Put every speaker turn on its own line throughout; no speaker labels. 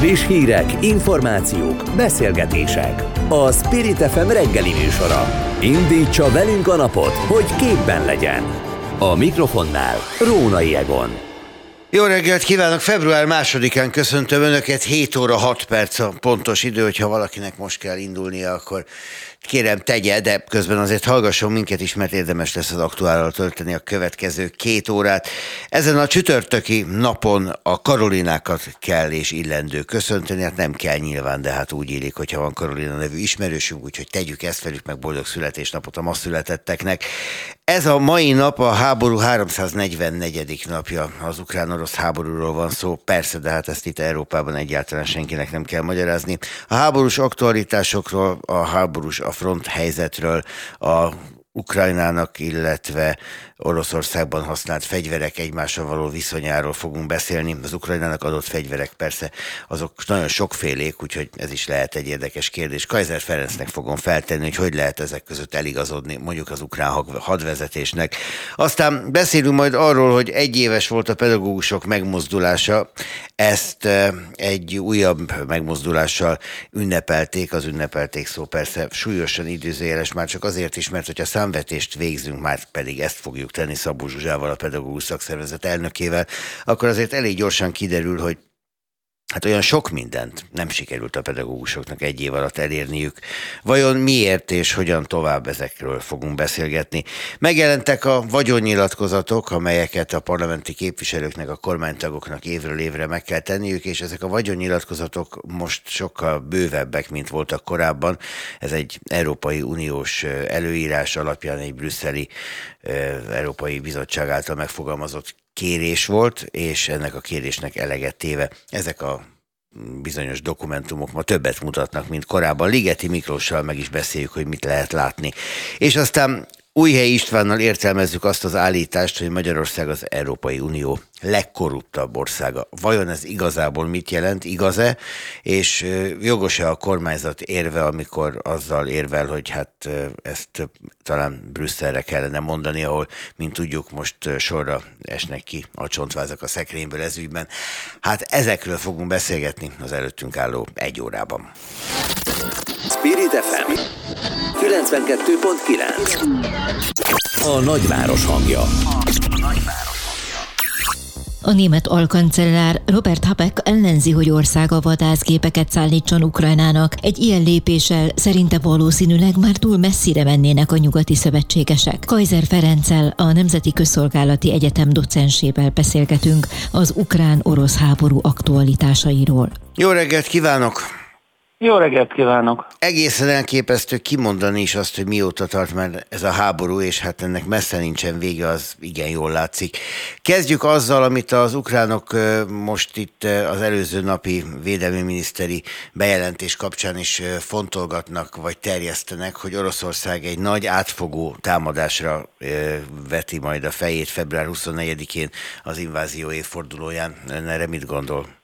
Friss hírek, információk, beszélgetések. A Spirit FM reggeli műsora. Indítsa velünk a napot, hogy képben legyen. A mikrofonnál Rónai Egon.
Jó reggelt kívánok! Február másodikán köszöntöm Önöket, 7 óra 6 perc a pontos idő, hogyha valakinek most kell indulnia, akkor kérem tegye, de közben azért hallgasson minket is, mert érdemes lesz az aktuállal tölteni a következő két órát. Ezen a csütörtöki napon a Karolinákat kell és illendő köszönteni, hát nem kell nyilván, de hát úgy illik, hogyha van Karolina nevű ismerősünk, úgyhogy tegyük ezt velük, meg boldog születésnapot a ma születetteknek. Ez a mai nap a háború 344. napja, az ukrán-orosz háborúról van szó, persze, de hát ezt itt Európában egyáltalán senkinek nem kell magyarázni. A háborús aktualitásokról, a háborús a front helyzetről, a Ukrajnának, illetve Oroszországban használt fegyverek egymással való viszonyáról fogunk beszélni. Az Ukrajnának adott fegyverek persze azok nagyon sokfélék, úgyhogy ez is lehet egy érdekes kérdés. Kaiser Ferencnek fogom feltenni, hogy hogy lehet ezek között eligazodni mondjuk az ukrán hadvezetésnek. Aztán beszélünk majd arról, hogy egy éves volt a pedagógusok megmozdulása. Ezt eh, egy újabb megmozdulással ünnepelték, az ünnepelték szó persze súlyosan időzőjeles, már csak azért is, mert hogyha számvetést végzünk, már pedig ezt fogjuk tenni Szabó Zsuzsával, a pedagógus szakszervezet elnökével, akkor azért elég gyorsan kiderül, hogy hát olyan sok mindent nem sikerült a pedagógusoknak egy év alatt elérniük. Vajon miért és hogyan tovább ezekről fogunk beszélgetni? Megjelentek a vagyonnyilatkozatok, amelyeket a parlamenti képviselőknek, a kormánytagoknak évről évre meg kell tenniük, és ezek a vagyonnyilatkozatok most sokkal bővebbek, mint voltak korábban. Ez egy Európai Uniós előírás alapján egy brüsszeli Európai Bizottság által megfogalmazott kérés volt, és ennek a kérésnek eleget téve ezek a bizonyos dokumentumok ma többet mutatnak, mint korábban. Ligeti Miklóssal meg is beszéljük, hogy mit lehet látni. És aztán Újhely Istvánnal értelmezzük azt az állítást, hogy Magyarország az Európai Unió legkorruptabb országa. Vajon ez igazából mit jelent, igaz-e, és jogos-e a kormányzat érve, amikor azzal érvel, hogy hát ezt talán Brüsszelre kellene mondani, ahol, mint tudjuk, most sorra esnek ki a csontvázak a szekrényből ez ügyben. Hát ezekről fogunk beszélgetni az előttünk álló egy órában.
Spirit FM 92.9 A nagyváros hangja.
A német alkancellár Robert Habeck ellenzi, hogy országa vadászgépeket szállítson Ukrajnának. Egy ilyen lépéssel szerinte valószínűleg már túl messzire mennének a nyugati szövetségesek. Kaiser Ferenccel, a Nemzeti Közszolgálati Egyetem docensével beszélgetünk az ukrán-orosz háború aktualitásairól.
Jó reggelt kívánok!
Jó reggelt kívánok!
Egészen elképesztő kimondani is azt, hogy mióta tart már ez a háború, és hát ennek messze nincsen vége, az igen jól látszik. Kezdjük azzal, amit az ukránok most itt az előző napi védelmi miniszteri bejelentés kapcsán is fontolgatnak, vagy terjesztenek, hogy Oroszország egy nagy átfogó támadásra veti majd a fejét február 24-én az invázió évfordulóján. Ön erre mit gondol?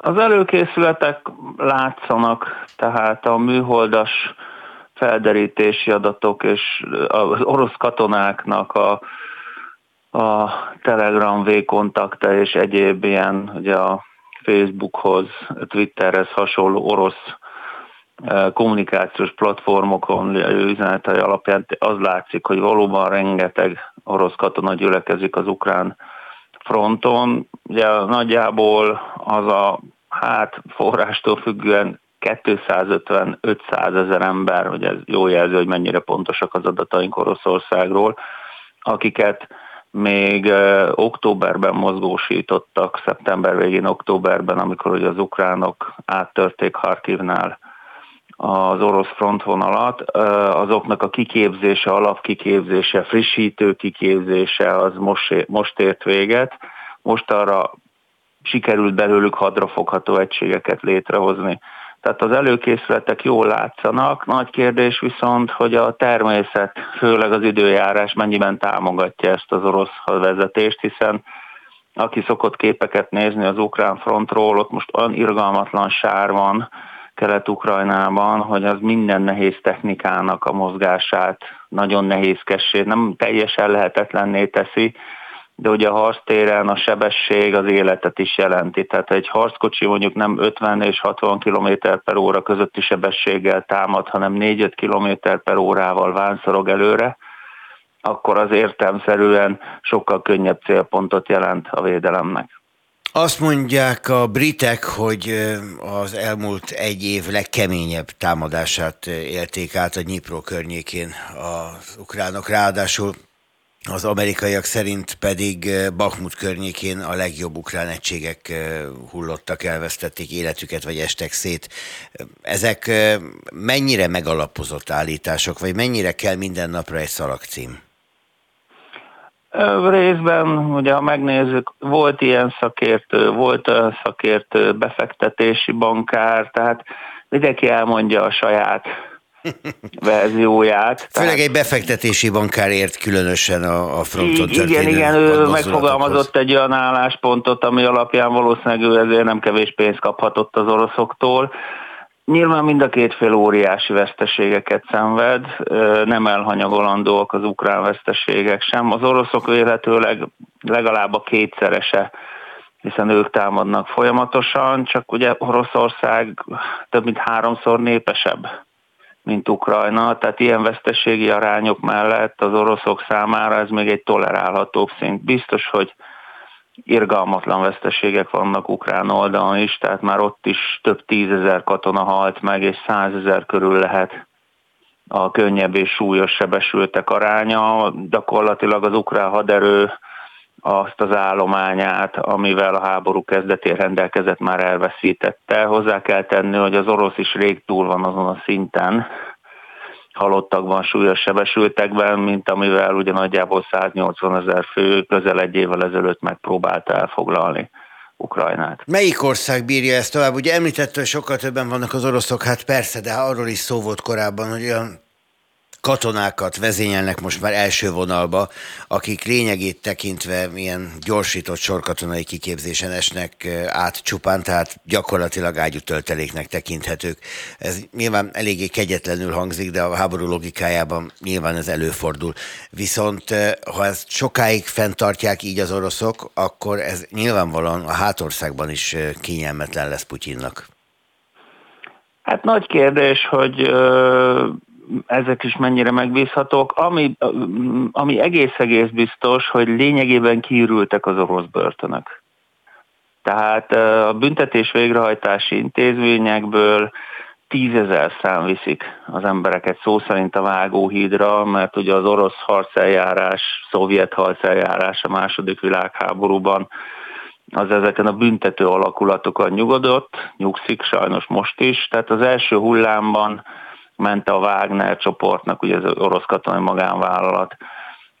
Az előkészületek látszanak, tehát a műholdas felderítési adatok és az orosz katonáknak a, a Telegram V-kontakta és egyéb ilyen, ugye a Facebookhoz, Twitterhez hasonló orosz e, kommunikációs platformokon üzenetei alapján az látszik, hogy valóban rengeteg orosz katona gyülekezik az ukrán fronton. Ugye nagyjából az a hát forrástól függően 250-500 ezer ember, hogy ez jó jelző, hogy mennyire pontosak az adataink Oroszországról, akiket még októberben mozgósítottak, szeptember végén, októberben, amikor ugye az ukránok áttörték Harkivnál az orosz frontvonalat, azoknak a kiképzése, alapkiképzése, frissítő kiképzése az most, most ért véget. Most arra sikerült belőlük hadrafogható egységeket létrehozni. Tehát az előkészületek jól látszanak, nagy kérdés viszont, hogy a természet, főleg az időjárás mennyiben támogatja ezt az orosz vezetést, hiszen aki szokott képeket nézni az ukrán frontról, ott most olyan irgalmatlan sár van Kelet-Ukrajnában, hogy az minden nehéz technikának a mozgását nagyon nehézkessé, nem teljesen lehetetlenné teszi, de ugye a harctéren a sebesség az életet is jelenti. Tehát egy harckocsi mondjuk nem 50 és 60 km per óra közötti sebességgel támad, hanem 4-5 km per órával vánszorog előre, akkor az értelmszerűen sokkal könnyebb célpontot jelent a védelemnek.
Azt mondják a britek, hogy az elmúlt egy év legkeményebb támadását élték át a Nyipro környékén az ukránok. Ráadásul az amerikaiak szerint pedig Bakhmut környékén a legjobb ukrán egységek hullottak, elvesztették életüket, vagy estek szét. Ezek mennyire megalapozott állítások, vagy mennyire kell minden napra egy szalagcím?
Részben, ugye ha megnézzük, volt ilyen szakértő, volt olyan szakértő, befektetési bankár, tehát mindenki elmondja a saját verzióját.
Főleg tehát... egy befektetési bankár ért különösen a, a fronton
Igen, igen, igen, ő megfogalmazott egy olyan álláspontot, ami alapján valószínűleg ő ezért nem kevés pénzt kaphatott az oroszoktól. Nyilván mind a két fél óriási veszteségeket szenved, nem elhanyagolandóak az ukrán veszteségek sem. Az oroszok véletőleg legalább a kétszerese, hiszen ők támadnak folyamatosan, csak ugye Oroszország több mint háromszor népesebb, mint Ukrajna, tehát ilyen veszteségi arányok mellett az oroszok számára ez még egy tolerálhatóbb szint. Biztos, hogy irgalmatlan veszteségek vannak ukrán oldalon is, tehát már ott is több tízezer katona halt meg, és százezer körül lehet a könnyebb és súlyos sebesültek aránya. Gyakorlatilag az ukrán haderő azt az állományát, amivel a háború kezdetén rendelkezett, már elveszítette. Hozzá kell tenni, hogy az orosz is rég túl van azon a szinten, halottakban, súlyos sebesültekben, mint amivel ugye nagyjából 180 ezer fő közel egy évvel ezelőtt megpróbálta elfoglalni. Ukrajnát.
Melyik ország bírja ezt tovább? Ugye említette, hogy sokkal többen vannak az oroszok, hát persze, de arról is szó volt korábban, hogy olyan katonákat vezényelnek most már első vonalba, akik lényegét tekintve ilyen gyorsított sorkatonai kiképzésen esnek át csupán, tehát gyakorlatilag ágyútölteléknek tekinthetők. Ez nyilván eléggé kegyetlenül hangzik, de a háború logikájában nyilván ez előfordul. Viszont ha ezt sokáig fenntartják így az oroszok, akkor ez nyilvánvalóan a hátországban is kényelmetlen lesz Putyinnak.
Hát nagy kérdés, hogy ezek is mennyire megbízhatók. Ami, ami egész-egész biztos, hogy lényegében kiürültek az orosz börtönök. Tehát a büntetés végrehajtási intézményekből tízezer szám viszik az embereket szó szerint a vágóhídra, mert ugye az orosz harceljárás, szovjet harceljárás a második világháborúban az ezeken a büntető alakulatokon nyugodott, nyugszik sajnos most is. Tehát az első hullámban ment a Wagner csoportnak, ugye az orosz katonai magánvállalat,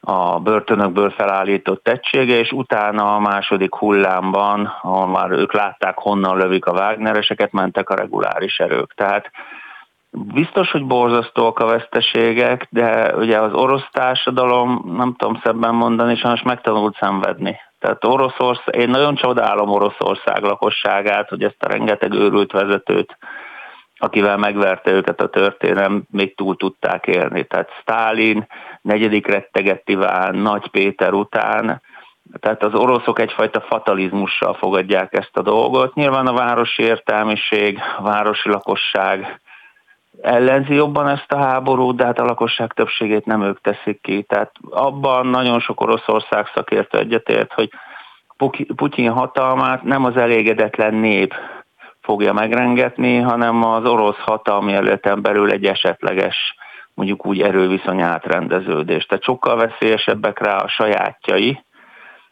a börtönökből felállított egysége, és utána a második hullámban, ahol már ők látták, honnan lövik a Wagnereseket, mentek a reguláris erők. Tehát biztos, hogy borzasztóak a veszteségek, de ugye az orosz társadalom, nem tudom szebben mondani, sajnos megtanult szenvedni. Tehát Oroszország, én nagyon csodálom Oroszország lakosságát, hogy ezt a rengeteg őrült vezetőt akivel megverte őket a történelem, még túl tudták élni. Tehát Stálin, negyedik rettegett Iván, Nagy Péter után, tehát az oroszok egyfajta fatalizmussal fogadják ezt a dolgot. Nyilván a városi értelmiség, a városi lakosság ellenzi jobban ezt a háborút, de hát a lakosság többségét nem ők teszik ki. Tehát abban nagyon sok Oroszország szakértő egyetért, hogy Putyin hatalmát nem az elégedetlen nép fogja megrengetni, hanem az orosz hatalmi előtten belül egy esetleges mondjuk úgy erőviszony átrendeződés. Tehát sokkal veszélyesebbek rá a sajátjai,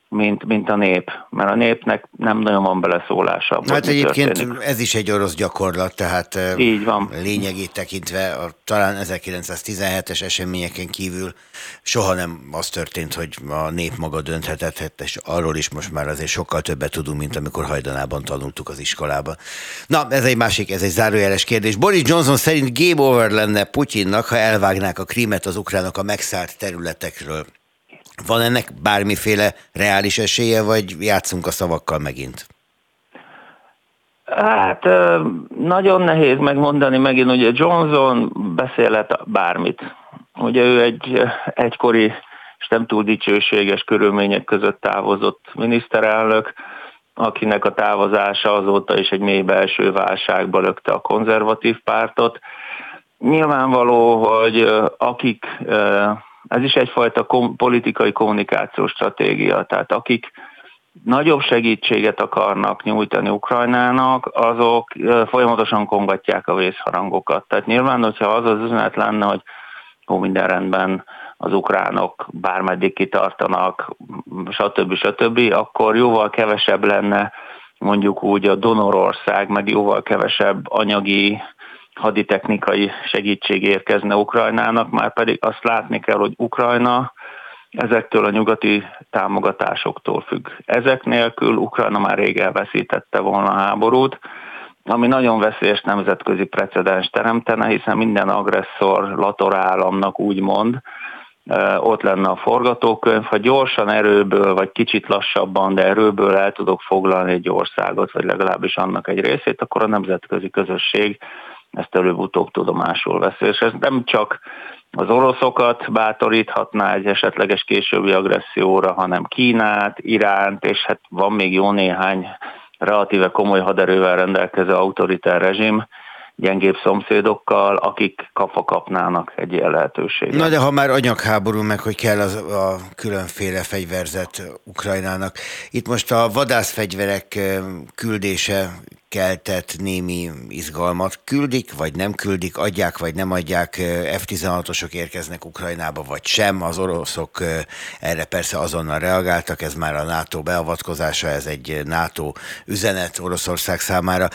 mint, mint a nép, mert a népnek nem nagyon van beleszólása.
Hát egyébként történik. ez is egy orosz gyakorlat, tehát
Így van.
lényegét tekintve a, talán 1917-es eseményeken kívül soha nem az történt, hogy a nép maga dönthetett, és arról is most már azért sokkal többet tudunk, mint amikor hajdanában tanultuk az iskolában. Na, ez egy másik, ez egy zárójeles kérdés. Boris Johnson szerint game over lenne Putyinnak, ha elvágnák a krímet az ukránok a megszállt területekről. Van ennek bármiféle reális esélye, vagy játszunk a szavakkal megint?
Hát nagyon nehéz megmondani megint, ugye Johnson beszélhet bármit. Ugye ő egy egykori és nem túl dicsőséges körülmények között távozott miniszterelnök, akinek a távozása azóta is egy mély belső válságba lökte a konzervatív pártot. Nyilvánvaló, hogy akik, ez is egyfajta kom- politikai kommunikációs stratégia, tehát akik nagyobb segítséget akarnak nyújtani Ukrajnának, azok folyamatosan kongatják a vészharangokat. Tehát nyilván, hogyha az az üzenet lenne, hogy ó, minden rendben, az ukránok bármeddig kitartanak, stb. stb., akkor jóval kevesebb lenne mondjuk úgy a donorország, meg jóval kevesebb anyagi haditechnikai segítség érkezne Ukrajnának, már pedig azt látni kell, hogy Ukrajna ezektől a nyugati támogatásoktól függ. Ezek nélkül Ukrajna már rég elveszítette volna a háborút, ami nagyon veszélyes nemzetközi precedens teremtene, hiszen minden agresszor latorállamnak úgy mond, ott lenne a forgatókönyv. Ha gyorsan erőből, vagy kicsit lassabban, de erőből el tudok foglalni egy országot, vagy legalábbis annak egy részét, akkor a nemzetközi közösség ezt előbb-utóbb tudomásul veszi. És ez nem csak az oroszokat bátoríthatná egy esetleges későbbi agresszióra, hanem Kínát, Iránt, és hát van még jó néhány relatíve komoly haderővel rendelkező autoritár rezsim, gyengébb szomszédokkal, akik kapva kapnának egy ilyen lehetőséget.
Na de ha már anyagháború, meg hogy kell az, a különféle fegyverzet Ukrajnának. Itt most a vadászfegyverek küldése keltett némi izgalmat. Küldik, vagy nem küldik, adják, vagy nem adják, F-16-osok érkeznek Ukrajnába, vagy sem. Az oroszok erre persze azonnal reagáltak, ez már a NATO beavatkozása, ez egy NATO üzenet Oroszország számára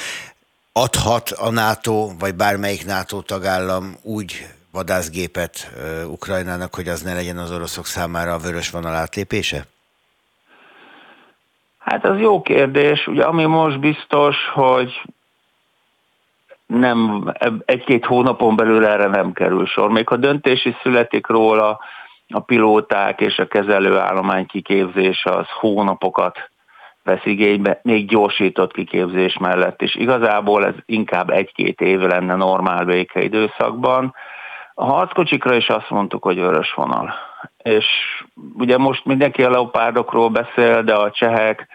adhat a NATO, vagy bármelyik NATO tagállam úgy vadászgépet Ukrajnának, hogy az ne legyen az oroszok számára a vörös vonal átlépése?
Hát az jó kérdés. Ugye ami most biztos, hogy nem, egy-két hónapon belül erre nem kerül sor. Még ha döntés is születik róla, a pilóták és a kezelőállomány kiképzése az hónapokat vesz igénybe, még gyorsított kiképzés mellett is. Igazából ez inkább egy-két év lenne normál békeidőszakban. A harckocsikra is azt mondtuk, hogy vörös vonal. És ugye most mindenki a leopárdokról beszél, de a csehek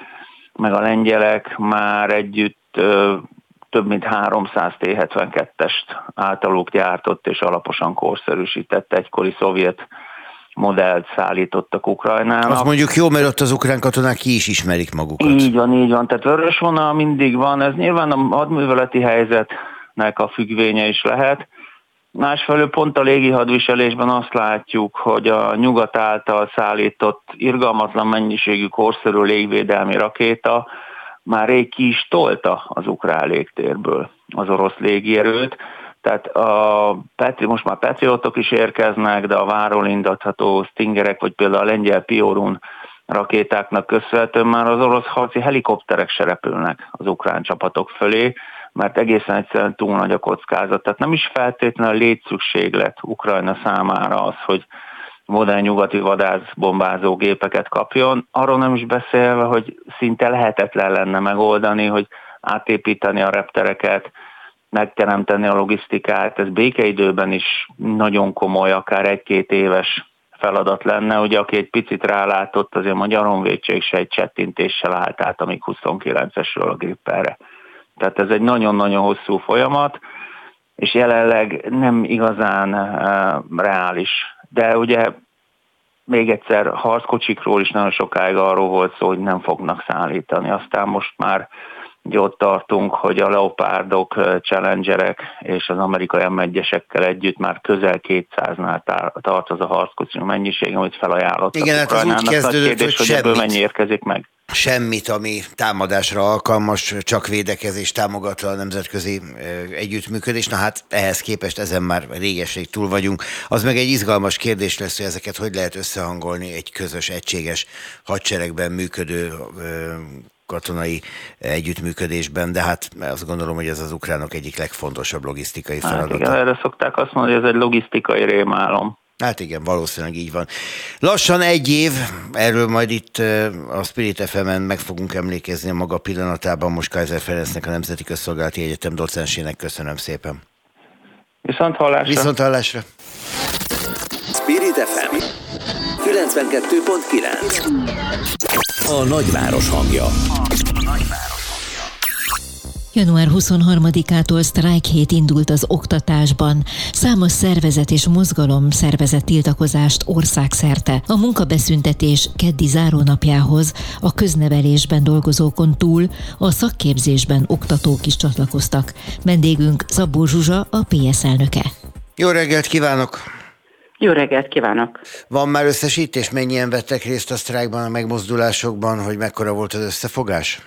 meg a lengyelek már együtt ö, több mint 300 T-72-est általuk gyártott és alaposan korszerűsített egykori szovjet modellt szállítottak Ukrajnának.
Azt mondjuk jó, mert ott az ukrán katonák ki is ismerik magukat.
Így van, így van. Tehát vörös vonal mindig van. Ez nyilván a hadműveleti helyzetnek a függvénye is lehet. Másfelől pont a légi hadviselésben azt látjuk, hogy a nyugat által szállított irgalmatlan mennyiségű korszerű légvédelmi rakéta már rég ki is tolta az ukrán légtérből az orosz légierőt, tehát a Petri, most már Patriotok is érkeznek, de a váról indatható Stingerek, vagy például a lengyel Piorun rakétáknak köszönhetően már az orosz harci helikopterek se repülnek az ukrán csapatok fölé, mert egészen egyszerűen túl nagy a kockázat. Tehát nem is feltétlenül létszükséglet Ukrajna számára az, hogy modern nyugati vadászbombázó gépeket kapjon. Arról nem is beszélve, hogy szinte lehetetlen lenne megoldani, hogy átépíteni a reptereket, megteremteni a logisztikát, ez békeidőben is nagyon komoly, akár egy-két éves feladat lenne. Ugye aki egy picit rálátott, azért a Magyar Honvédség se egy csettintéssel állt át, amíg 29-esről a géppelre. Tehát ez egy nagyon-nagyon hosszú folyamat, és jelenleg nem igazán uh, reális. De ugye még egyszer harckocsikról is nagyon sokáig arról volt szó, hogy nem fognak szállítani. Aztán most már Ugye ott tartunk, hogy a Leopardok, Challengerek és az amerikai m együtt már közel 200-nál tart az a harckocsi mennyiség, amit felajánlottak
Igen, hát az úgy kezdődött, kérdés, hogy, hogy ebből
mennyi érkezik meg
semmit, ami támadásra alkalmas, csak védekezés támogatva a nemzetközi együttműködés. Na hát ehhez képest ezen már régeség túl vagyunk. Az meg egy izgalmas kérdés lesz, hogy ezeket hogy lehet összehangolni egy közös, egységes hadseregben működő katonai együttműködésben, de hát azt gondolom, hogy ez az ukránok egyik legfontosabb logisztikai feladata. Hát
igen, erre szokták azt mondani, hogy ez egy logisztikai rémálom.
Hát igen, valószínűleg így van. Lassan egy év, erről majd itt a Spirit fm meg fogunk emlékezni a maga pillanatában. Most Kaiser Ferencnek, a Nemzeti Közszolgálati Egyetem docensének köszönöm szépen.
Viszont hallásra.
Viszont hallásra.
Spirit FM A nagyváros hangja.
Január 23-ától sztrájk hét indult az oktatásban. Számos szervezet és mozgalom szervezett tiltakozást országszerte. A munkabeszüntetés keddi zárónapjához a köznevelésben dolgozókon túl a szakképzésben oktatók is csatlakoztak. Vendégünk Szabó Zsuzsa, a PS elnöke.
Jó reggelt kívánok!
Jó reggelt kívánok!
Van már összesítés, mennyien vettek részt a sztrájkban, a megmozdulásokban, hogy mekkora volt az összefogás?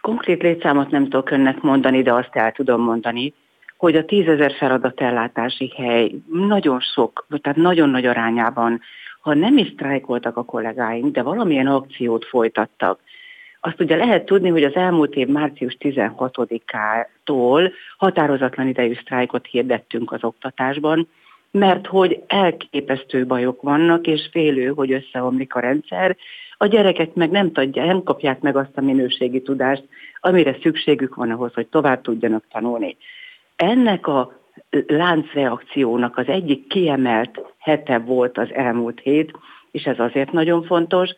Konkrét létszámot nem tudok önnek mondani, de azt el tudom mondani, hogy a tízezer feladatellátási hely nagyon sok, tehát nagyon nagy arányában, ha nem is sztrájkoltak a kollégáink, de valamilyen akciót folytattak. Azt ugye lehet tudni, hogy az elmúlt év március 16-ától határozatlan idejű sztrájkot hirdettünk az oktatásban, mert hogy elképesztő bajok vannak, és félő, hogy összeomlik a rendszer, a gyerekek meg nem, tudják, nem kapják meg azt a minőségi tudást, amire szükségük van ahhoz, hogy tovább tudjanak tanulni. Ennek a láncreakciónak az egyik kiemelt hete volt az elmúlt hét, és ez azért nagyon fontos,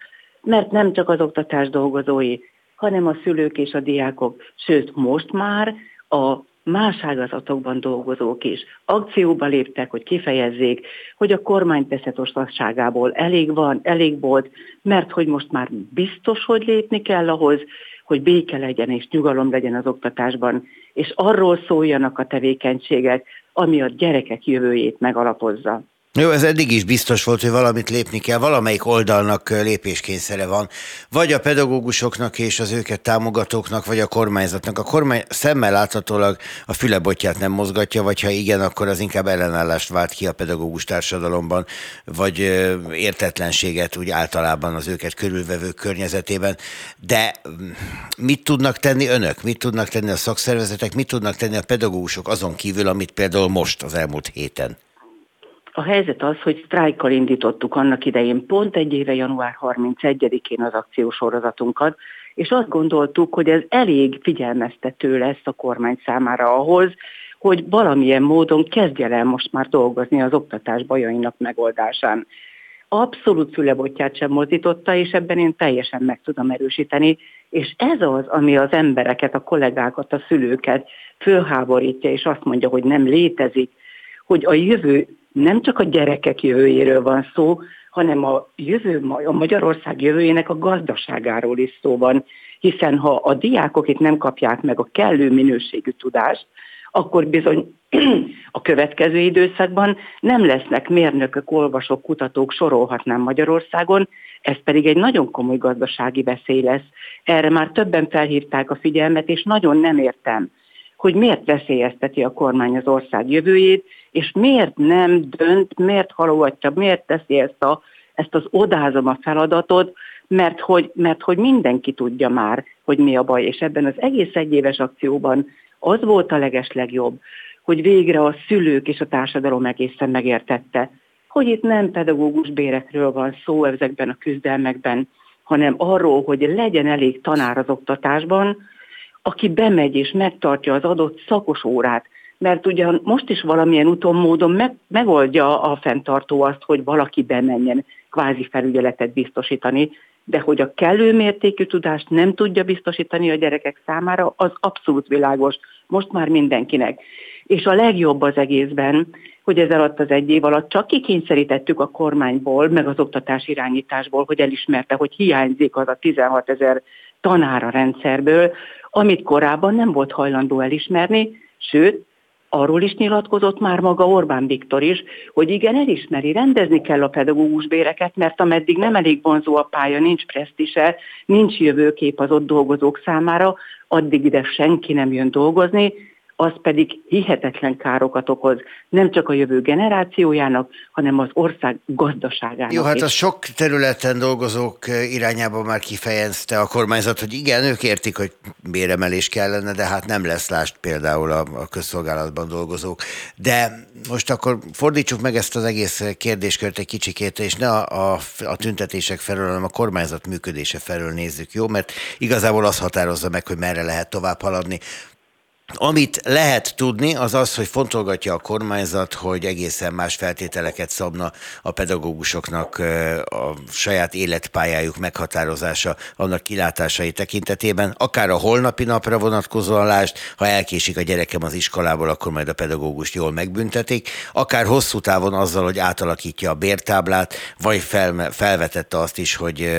mert nem csak az oktatás dolgozói, hanem a szülők és a diákok, sőt most már a más ágazatokban dolgozók is akcióba léptek, hogy kifejezzék, hogy a kormány teszetoslasságából elég van, elég volt, mert hogy most már biztos, hogy lépni kell ahhoz, hogy béke legyen és nyugalom legyen az oktatásban, és arról szóljanak a tevékenységek, ami a gyerekek jövőjét megalapozza.
Jó, ez eddig is biztos volt, hogy valamit lépni kell, valamelyik oldalnak lépéskényszere van. Vagy a pedagógusoknak és az őket támogatóknak, vagy a kormányzatnak. A kormány szemmel láthatólag a fülebotját nem mozgatja, vagy ha igen, akkor az inkább ellenállást vált ki a pedagógus társadalomban, vagy értetlenséget úgy általában az őket körülvevő környezetében. De mm, mit tudnak tenni önök? Mit tudnak tenni a szakszervezetek? Mit tudnak tenni a pedagógusok azon kívül, amit például most az elmúlt héten?
A helyzet az, hogy sztrájkkal indítottuk annak idején pont egy éve január 31-én az akciósorozatunkat, és azt gondoltuk, hogy ez elég figyelmeztető lesz a kormány számára ahhoz, hogy valamilyen módon kezdjen el most már dolgozni az oktatás bajainak megoldásán. Abszolút fülebotját sem mozdította, és ebben én teljesen meg tudom erősíteni, és ez az, ami az embereket, a kollégákat, a szülőket fölháborítja, és azt mondja, hogy nem létezik, hogy a jövő nem csak a gyerekek jövőjéről van szó, hanem a, jövő, a Magyarország jövőjének a gazdaságáról is szó van, hiszen ha a diákok itt nem kapják meg a kellő minőségű tudást, akkor bizony a következő időszakban nem lesznek mérnökök, olvasók, kutatók, sorolhatnám Magyarországon, ez pedig egy nagyon komoly gazdasági veszély lesz. Erre már többen felhívták a figyelmet, és nagyon nem értem, hogy miért veszélyezteti a kormány az ország jövőjét, és miért nem dönt, miért halogatja, miért teszi ezt, a, ezt az odázom a feladatot, mert hogy, mert hogy mindenki tudja már, hogy mi a baj, és ebben az egész egyéves akcióban az volt a leges legjobb, hogy végre a szülők és a társadalom egészen megértette, hogy itt nem pedagógus bérekről van szó ezekben a küzdelmekben, hanem arról, hogy legyen elég tanár az oktatásban, aki bemegy és megtartja az adott szakos órát, mert ugyan most is valamilyen úton, módon meg, megoldja a fenntartó azt, hogy valaki bemenjen kvázi felügyeletet biztosítani, de hogy a kellő mértékű tudást nem tudja biztosítani a gyerekek számára, az abszolút világos, most már mindenkinek. És a legjobb az egészben, hogy ez alatt az egy év alatt csak kikényszerítettük a kormányból, meg az oktatás irányításból, hogy elismerte, hogy hiányzik az a 16 ezer tanár a rendszerből, amit korábban nem volt hajlandó elismerni, sőt, arról is nyilatkozott már maga Orbán Viktor is, hogy igen, elismeri, rendezni kell a pedagógus béreket, mert ameddig nem elég vonzó a pálya, nincs presztise, nincs jövőkép az ott dolgozók számára, addig ide senki nem jön dolgozni, az pedig hihetetlen károkat okoz, nem csak a jövő generációjának, hanem az ország gazdaságának.
Jó, hát az sok területen dolgozók irányában már kifejezte a kormányzat, hogy igen, ők értik, hogy béremelés kellene, de hát nem lesz lást például a, a közszolgálatban dolgozók. De most akkor fordítsuk meg ezt az egész kérdéskört egy kicsikét, és ne a, a, a tüntetések felől, hanem a kormányzat működése felől nézzük, jó? Mert igazából az határozza meg, hogy merre lehet tovább haladni. Amit lehet tudni, az az, hogy fontolgatja a kormányzat, hogy egészen más feltételeket szabna a pedagógusoknak a saját életpályájuk meghatározása, annak kilátásai tekintetében, akár a holnapi napra vonatkozóan lást, ha elkésik a gyerekem az iskolából, akkor majd a pedagógust jól megbüntetik, akár hosszú távon azzal, hogy átalakítja a bértáblát, vagy fel, felvetette azt is, hogy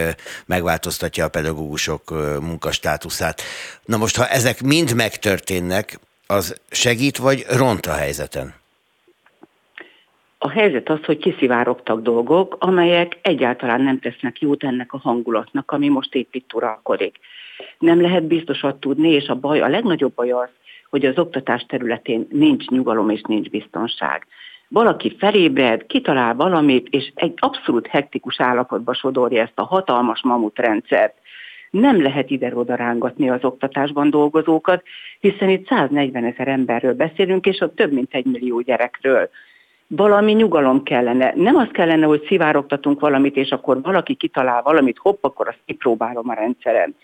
megváltoztatja a pedagógusok munkastátuszát. Na most, ha ezek mind megtörténnek, az segít vagy ront a helyzeten?
A helyzet az, hogy kiszivárogtak dolgok, amelyek egyáltalán nem tesznek jót ennek a hangulatnak, ami most épp itt uralkodik. Nem lehet biztosat tudni, és a baj, a legnagyobb baj az, hogy az oktatás területén nincs nyugalom és nincs biztonság. Valaki felébred, kitalál valamit, és egy abszolút hektikus állapotba sodorja ezt a hatalmas mamutrendszert, nem lehet ide-oda rángatni az oktatásban dolgozókat, hiszen itt 140 ezer emberről beszélünk, és ott több mint egy millió gyerekről. Valami nyugalom kellene. Nem az kellene, hogy szivárogtatunk valamit, és akkor valaki kitalál valamit, hopp, akkor azt kipróbálom a rendszeren.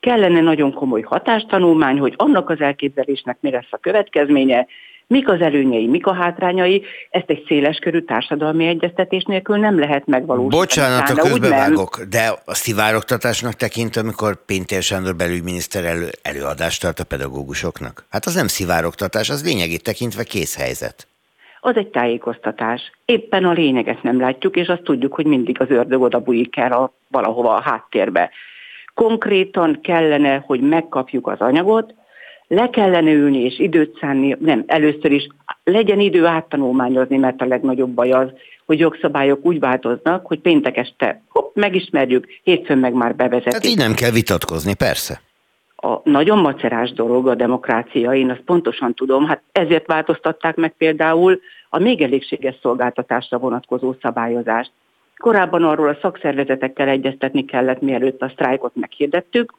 Kellene nagyon komoly hatástanulmány, hogy annak az elképzelésnek mi lesz a következménye, Mik az előnyei, mik a hátrányai, ezt egy széleskörű társadalmi egyeztetés nélkül nem lehet megvalósítani.
Bocsánat, a közbevágok, de a szivárogtatásnak tekint, amikor Pintér Sándor belügyminiszter elő, előadást tart a pedagógusoknak? Hát az nem szivárogtatás, az lényegét tekintve kész helyzet.
Az egy tájékoztatás. Éppen a lényeget nem látjuk, és azt tudjuk, hogy mindig az ördög oda bújik el a, valahova a háttérbe. Konkrétan kellene, hogy megkapjuk az anyagot, le kellene ülni és időt szánni, nem, először is legyen idő áttanulmányozni, mert a legnagyobb baj az, hogy jogszabályok úgy változnak, hogy péntek este hopp, megismerjük, hétfőn meg már bevezetik. Hát
így nem kell vitatkozni, persze.
A nagyon macerás dolog a demokrácia, én azt pontosan tudom, hát ezért változtatták meg például a még elégséges szolgáltatásra vonatkozó szabályozást. Korábban arról a szakszervezetekkel egyeztetni kellett, mielőtt a sztrájkot meghirdettük,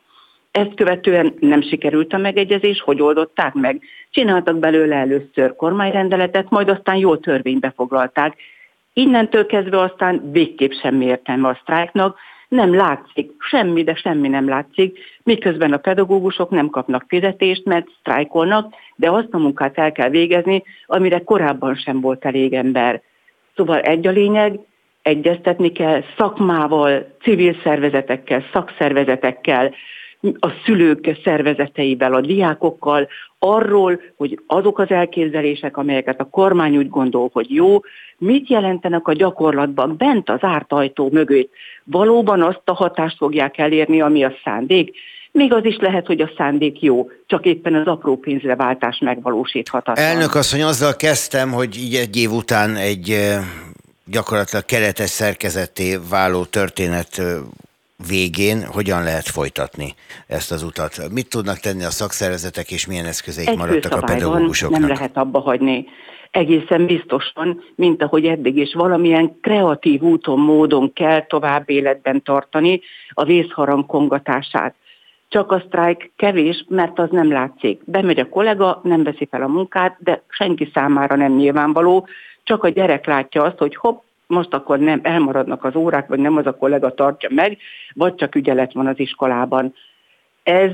ezt követően nem sikerült a megegyezés, hogy oldották meg? Csináltak belőle először kormányrendeletet, majd aztán jó törvénybe foglalták. Innentől kezdve aztán végképp semmi értelme a sztrájknak, nem látszik, semmi, de semmi nem látszik, miközben a pedagógusok nem kapnak fizetést, mert sztrájkolnak, de azt a munkát el kell végezni, amire korábban sem volt elég ember. Szóval egy a lényeg, egyeztetni kell szakmával, civil szervezetekkel, szakszervezetekkel, a szülők szervezeteivel, a diákokkal, arról, hogy azok az elképzelések, amelyeket a kormány úgy gondol, hogy jó, mit jelentenek a gyakorlatban bent az árt ajtó mögött. Valóban azt a hatást fogják elérni, ami a szándék. Még az is lehet, hogy a szándék jó, csak éppen az apró pénzreváltás megvalósíthatatlan.
Elnök asszony, azzal kezdtem, hogy így egy év után egy eh, gyakorlatilag keretes szerkezetté váló történet eh, végén hogyan lehet folytatni ezt az utat? Mit tudnak tenni a szakszervezetek, és milyen eszközeik Egy maradtak a pedagógusoknak?
Nem lehet abba hagyni. Egészen biztosan, mint ahogy eddig is, valamilyen kreatív úton, módon kell tovább életben tartani a vészharang kongatását. Csak a sztrájk kevés, mert az nem látszik. Bemegy a kollega, nem veszi fel a munkát, de senki számára nem nyilvánvaló, csak a gyerek látja azt, hogy hopp, most akkor nem elmaradnak az órák, vagy nem az a kollega tartja meg, vagy csak ügyelet van az iskolában. Ez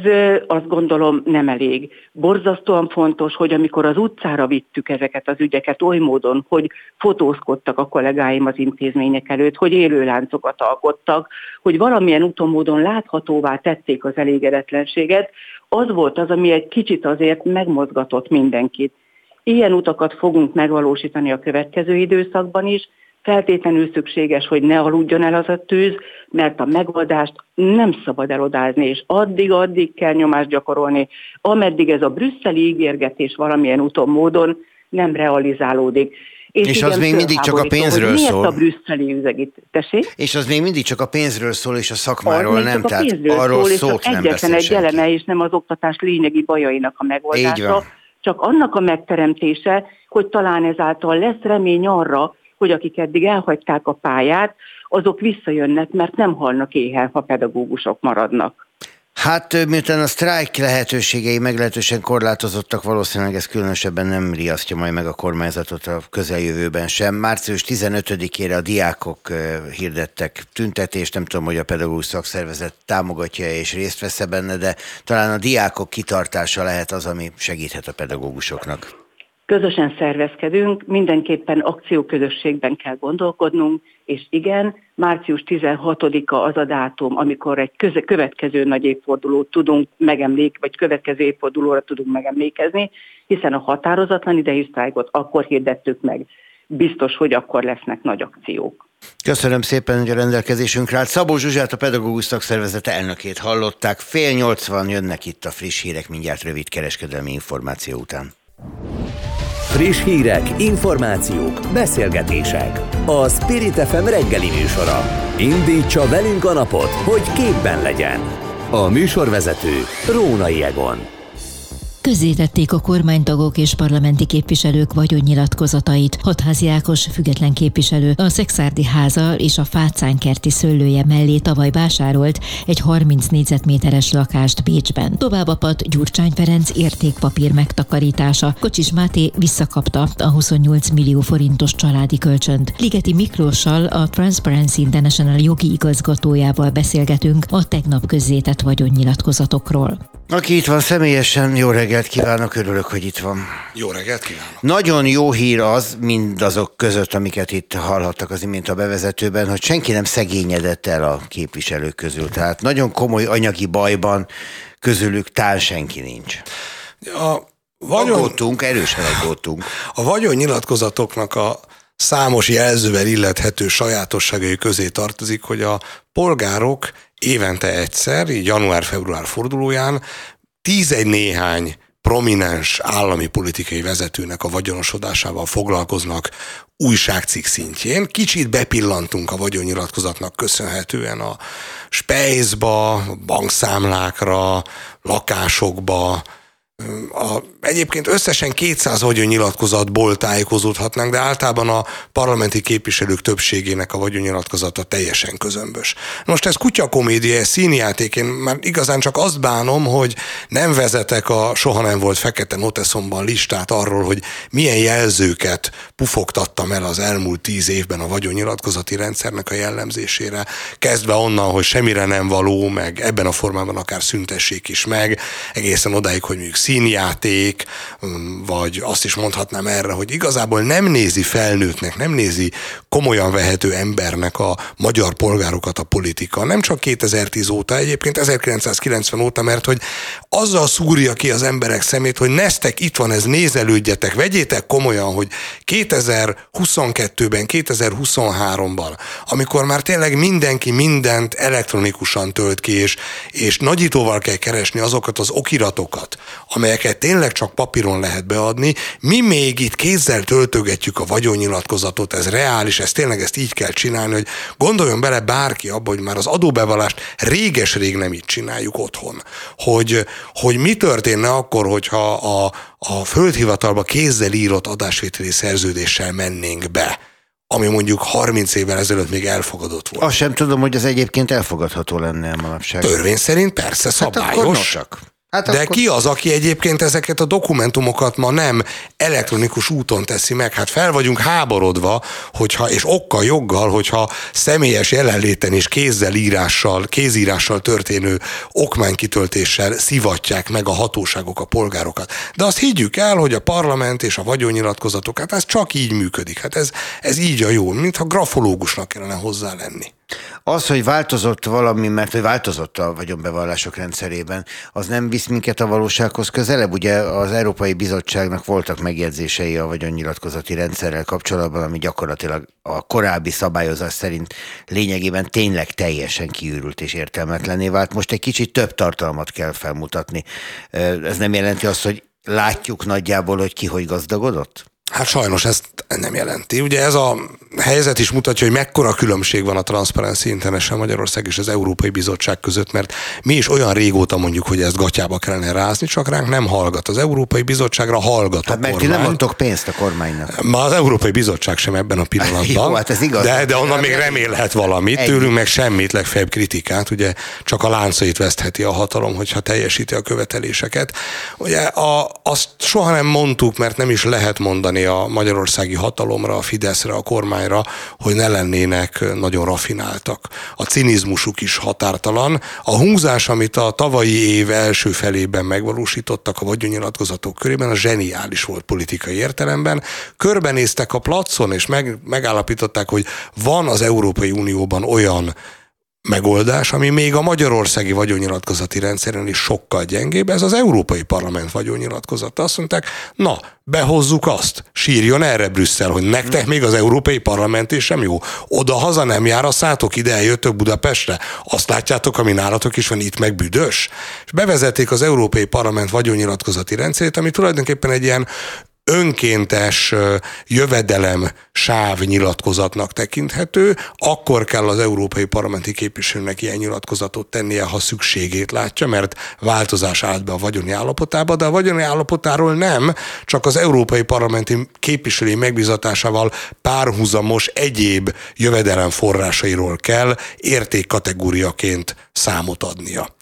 azt gondolom nem elég. Borzasztóan fontos, hogy amikor az utcára vittük ezeket az ügyeket oly módon, hogy fotózkodtak a kollégáim az intézmények előtt, hogy élőláncokat alkottak, hogy valamilyen úton módon láthatóvá tették az elégedetlenséget, az volt az, ami egy kicsit azért megmozgatott mindenkit. Ilyen utakat fogunk megvalósítani a következő időszakban is, feltétlenül szükséges, hogy ne aludjon el az a tűz, mert a megoldást nem szabad elodázni, és addig-addig kell nyomást gyakorolni, ameddig ez a brüsszeli ígérgetés valamilyen úton, módon nem realizálódik.
És, és az még mindig csak a pénzről szól.
a brüsszeli üzegit? Tessék?
És az még mindig csak a pénzről szól, és a szakmáról az nem. A tehát arról szól, szót
nem egyetlen egy eleme, és nem az oktatás lényegi bajainak a megoldása, csak annak a megteremtése, hogy talán ezáltal lesz remény arra, hogy akik eddig elhagyták a pályát, azok visszajönnek, mert nem halnak éhen, ha pedagógusok maradnak.
Hát miután a sztrájk lehetőségei meglehetősen korlátozottak, valószínűleg ez különösebben nem riasztja majd meg a kormányzatot a közeljövőben sem. Március 15-ére a diákok hirdettek tüntetést, nem tudom, hogy a pedagógus szakszervezet támogatja és részt vesz benne, de talán a diákok kitartása lehet az, ami segíthet a pedagógusoknak.
Közösen szervezkedünk, mindenképpen akcióközösségben kell gondolkodnunk, és igen, március 16-a az a dátum, amikor egy köze, következő nagy évfordulót tudunk megemlék, vagy következő évfordulóra tudunk megemlékezni, hiszen a határozatlan idei sztrájkot akkor hirdettük meg. Biztos, hogy akkor lesznek nagy akciók.
Köszönöm szépen, hogy a rendelkezésünkre állt. Szabó Zsuzsát, a Pedagógus Szakszervezete elnökét hallották. Fél nyolcvan jönnek itt a friss hírek, mindjárt rövid kereskedelmi információ után.
Friss hírek, információk, beszélgetések. A Spirit FM reggeli műsora. Indítsa velünk a napot, hogy képben legyen. A műsorvezető Rónai Egon.
Közzétették a kormánytagok és parlamenti képviselők vagyonnyilatkozatait. Hatházi Ákos független képviselő a Szexárdi háza és a Fácánkerti szőlője mellé tavaly vásárolt egy 30 négyzetméteres lakást Bécsben. Tovább apadt Gyurcsány Ferenc értékpapír megtakarítása. Kocsis Máté visszakapta a 28 millió forintos családi kölcsönt. Ligeti Miklóssal a Transparency International jogi igazgatójával beszélgetünk a tegnap közzétett vagyonnyilatkozatokról.
Aki itt van személyesen, jó reggelt kívánok, örülök, hogy itt van.
Jó reggelt kívánok.
Nagyon jó hír az, mindazok között, amiket itt hallhattak az imént a bevezetőben, hogy senki nem szegényedett el a képviselők közül. Tehát nagyon komoly anyagi bajban közülük tál senki nincs. A vagyon... Aggódtunk, erősen aggódtunk.
A vagyon nyilatkozatoknak a számos jelzővel illethető sajátosságai közé tartozik, hogy a polgárok évente egyszer, január-február fordulóján tízegy néhány prominens állami politikai vezetőnek a vagyonosodásával foglalkoznak újságcikk szintjén. Kicsit bepillantunk a vagyonnyilatkozatnak köszönhetően a spejzba, bankszámlákra, lakásokba, a, egyébként összesen 200 vagyonnyilatkozatból tájékozódhatnánk, de általában a parlamenti képviselők többségének a vagyonnyilatkozata teljesen közömbös. Most ez kutyakomédia, ez színjáték, én már igazán csak azt bánom, hogy nem vezetek a soha nem volt fekete noteszomban listát arról, hogy milyen jelzőket pufogtattam el az elmúlt tíz évben a vagyonnyilatkozati rendszernek a jellemzésére, kezdve onnan, hogy semmire nem való, meg ebben a formában akár szüntessék is meg, egészen odáig, hogy mondjuk színjáték, mm, vagy azt is mondhatnám erre, hogy igazából nem nézi felnőttnek, nem nézi komolyan vehető embernek a magyar polgárokat a politika. Nem csak 2010 óta, egyébként 1990 óta, mert hogy azzal szúrja ki az emberek szemét, hogy neztek, itt van ez, nézelődjetek, vegyétek komolyan, hogy 2022-ben, 2023-ban, amikor már tényleg mindenki mindent elektronikusan tölt ki, és, és nagyítóval kell keresni azokat az okiratokat, amelyeket tényleg csak papíron lehet beadni, mi még itt kézzel töltögetjük a vagyonnyilatkozatot, ez reális, ez tényleg ezt így kell csinálni, hogy gondoljon bele bárki abba, hogy már az adóbevallást réges-rég nem így csináljuk otthon. Hogy, hogy mi történne akkor, hogyha a, a földhivatalba kézzel írott adásvételi szerződéssel mennénk be ami mondjuk 30 évvel ezelőtt még elfogadott volt.
Azt sem tudom, hogy ez egyébként elfogadható lenne a manapság.
Törvény szerint persze szabályos. Hát akkor csak. Hát De akkor... ki az, aki egyébként ezeket a dokumentumokat ma nem elektronikus úton teszi meg? Hát fel vagyunk háborodva, hogyha, és okkal, joggal, hogyha személyes jelenléten és kézzel írással, kézírással történő okmánykitöltéssel szivatják meg a hatóságok a polgárokat. De azt higgyük el, hogy a parlament és a vagyonnyilatkozatok, hát ez csak így működik. Hát ez, ez így a jó, mintha grafológusnak kellene hozzá lenni.
Az, hogy változott valami, mert hogy változott a vagyonbevallások rendszerében, az nem visz minket a valósághoz közelebb? Ugye az Európai Bizottságnak voltak megjegyzései a vagyonnyilatkozati rendszerrel kapcsolatban, ami gyakorlatilag a korábbi szabályozás szerint lényegében tényleg teljesen kiürült és értelmetlené vált. Most egy kicsit több tartalmat kell felmutatni. Ez nem jelenti azt, hogy látjuk nagyjából, hogy ki hogy gazdagodott?
Hát sajnos ezt nem jelenti. Ugye ez a helyzet is mutatja, hogy mekkora különbség van a Transparency International Magyarország és az Európai Bizottság között, mert mi is olyan régóta mondjuk, hogy ezt gatyába kellene rázni, csak ránk nem hallgat. Az Európai Bizottságra hallgat
hát
a
mert
kormány.
ti nem adtok pénzt a kormánynak.
Ma az Európai Bizottság sem ebben a pillanatban.
Jó, hát ez igaz.
De, de onnan még remélhet valamit,
Ennyi.
tőlünk meg semmit, legfeljebb kritikát, ugye csak a láncait vesztheti a hatalom, hogyha teljesíti a követeléseket. Ugye a, azt soha nem mondtuk, mert nem is lehet mondani a magyarországi hatalomra, a Fideszre, a kormányra, hogy ne lennének nagyon rafináltak. A cinizmusuk is határtalan. A húzás, amit a tavalyi év első felében megvalósítottak a vagyonnyilatkozatok körében, a zseniális volt politikai értelemben. Körbenéztek a placon, és meg, megállapították, hogy van az Európai Unióban olyan megoldás, ami még a magyarországi vagyonnyilatkozati rendszeren is sokkal gyengébb, ez az Európai Parlament vagyonnyilatkozata. Azt mondták, na, behozzuk azt, sírjon erre Brüsszel, hogy nektek még az Európai Parlament is sem jó. Oda haza nem jár, szálltok ide, eljöttök Budapestre. Azt látjátok, ami nálatok is van, itt meg büdös. És bevezették az Európai Parlament vagyonnyilatkozati rendszerét, ami tulajdonképpen egy ilyen önkéntes jövedelem sáv nyilatkozatnak tekinthető, akkor kell az európai parlamenti képviselőnek ilyen nyilatkozatot tennie, ha szükségét látja, mert változás állt be a vagyoni állapotába, de a vagyoni állapotáról nem, csak az európai parlamenti képviselői megbizatásával párhuzamos egyéb jövedelem forrásairól kell értékkategóriaként számot adnia.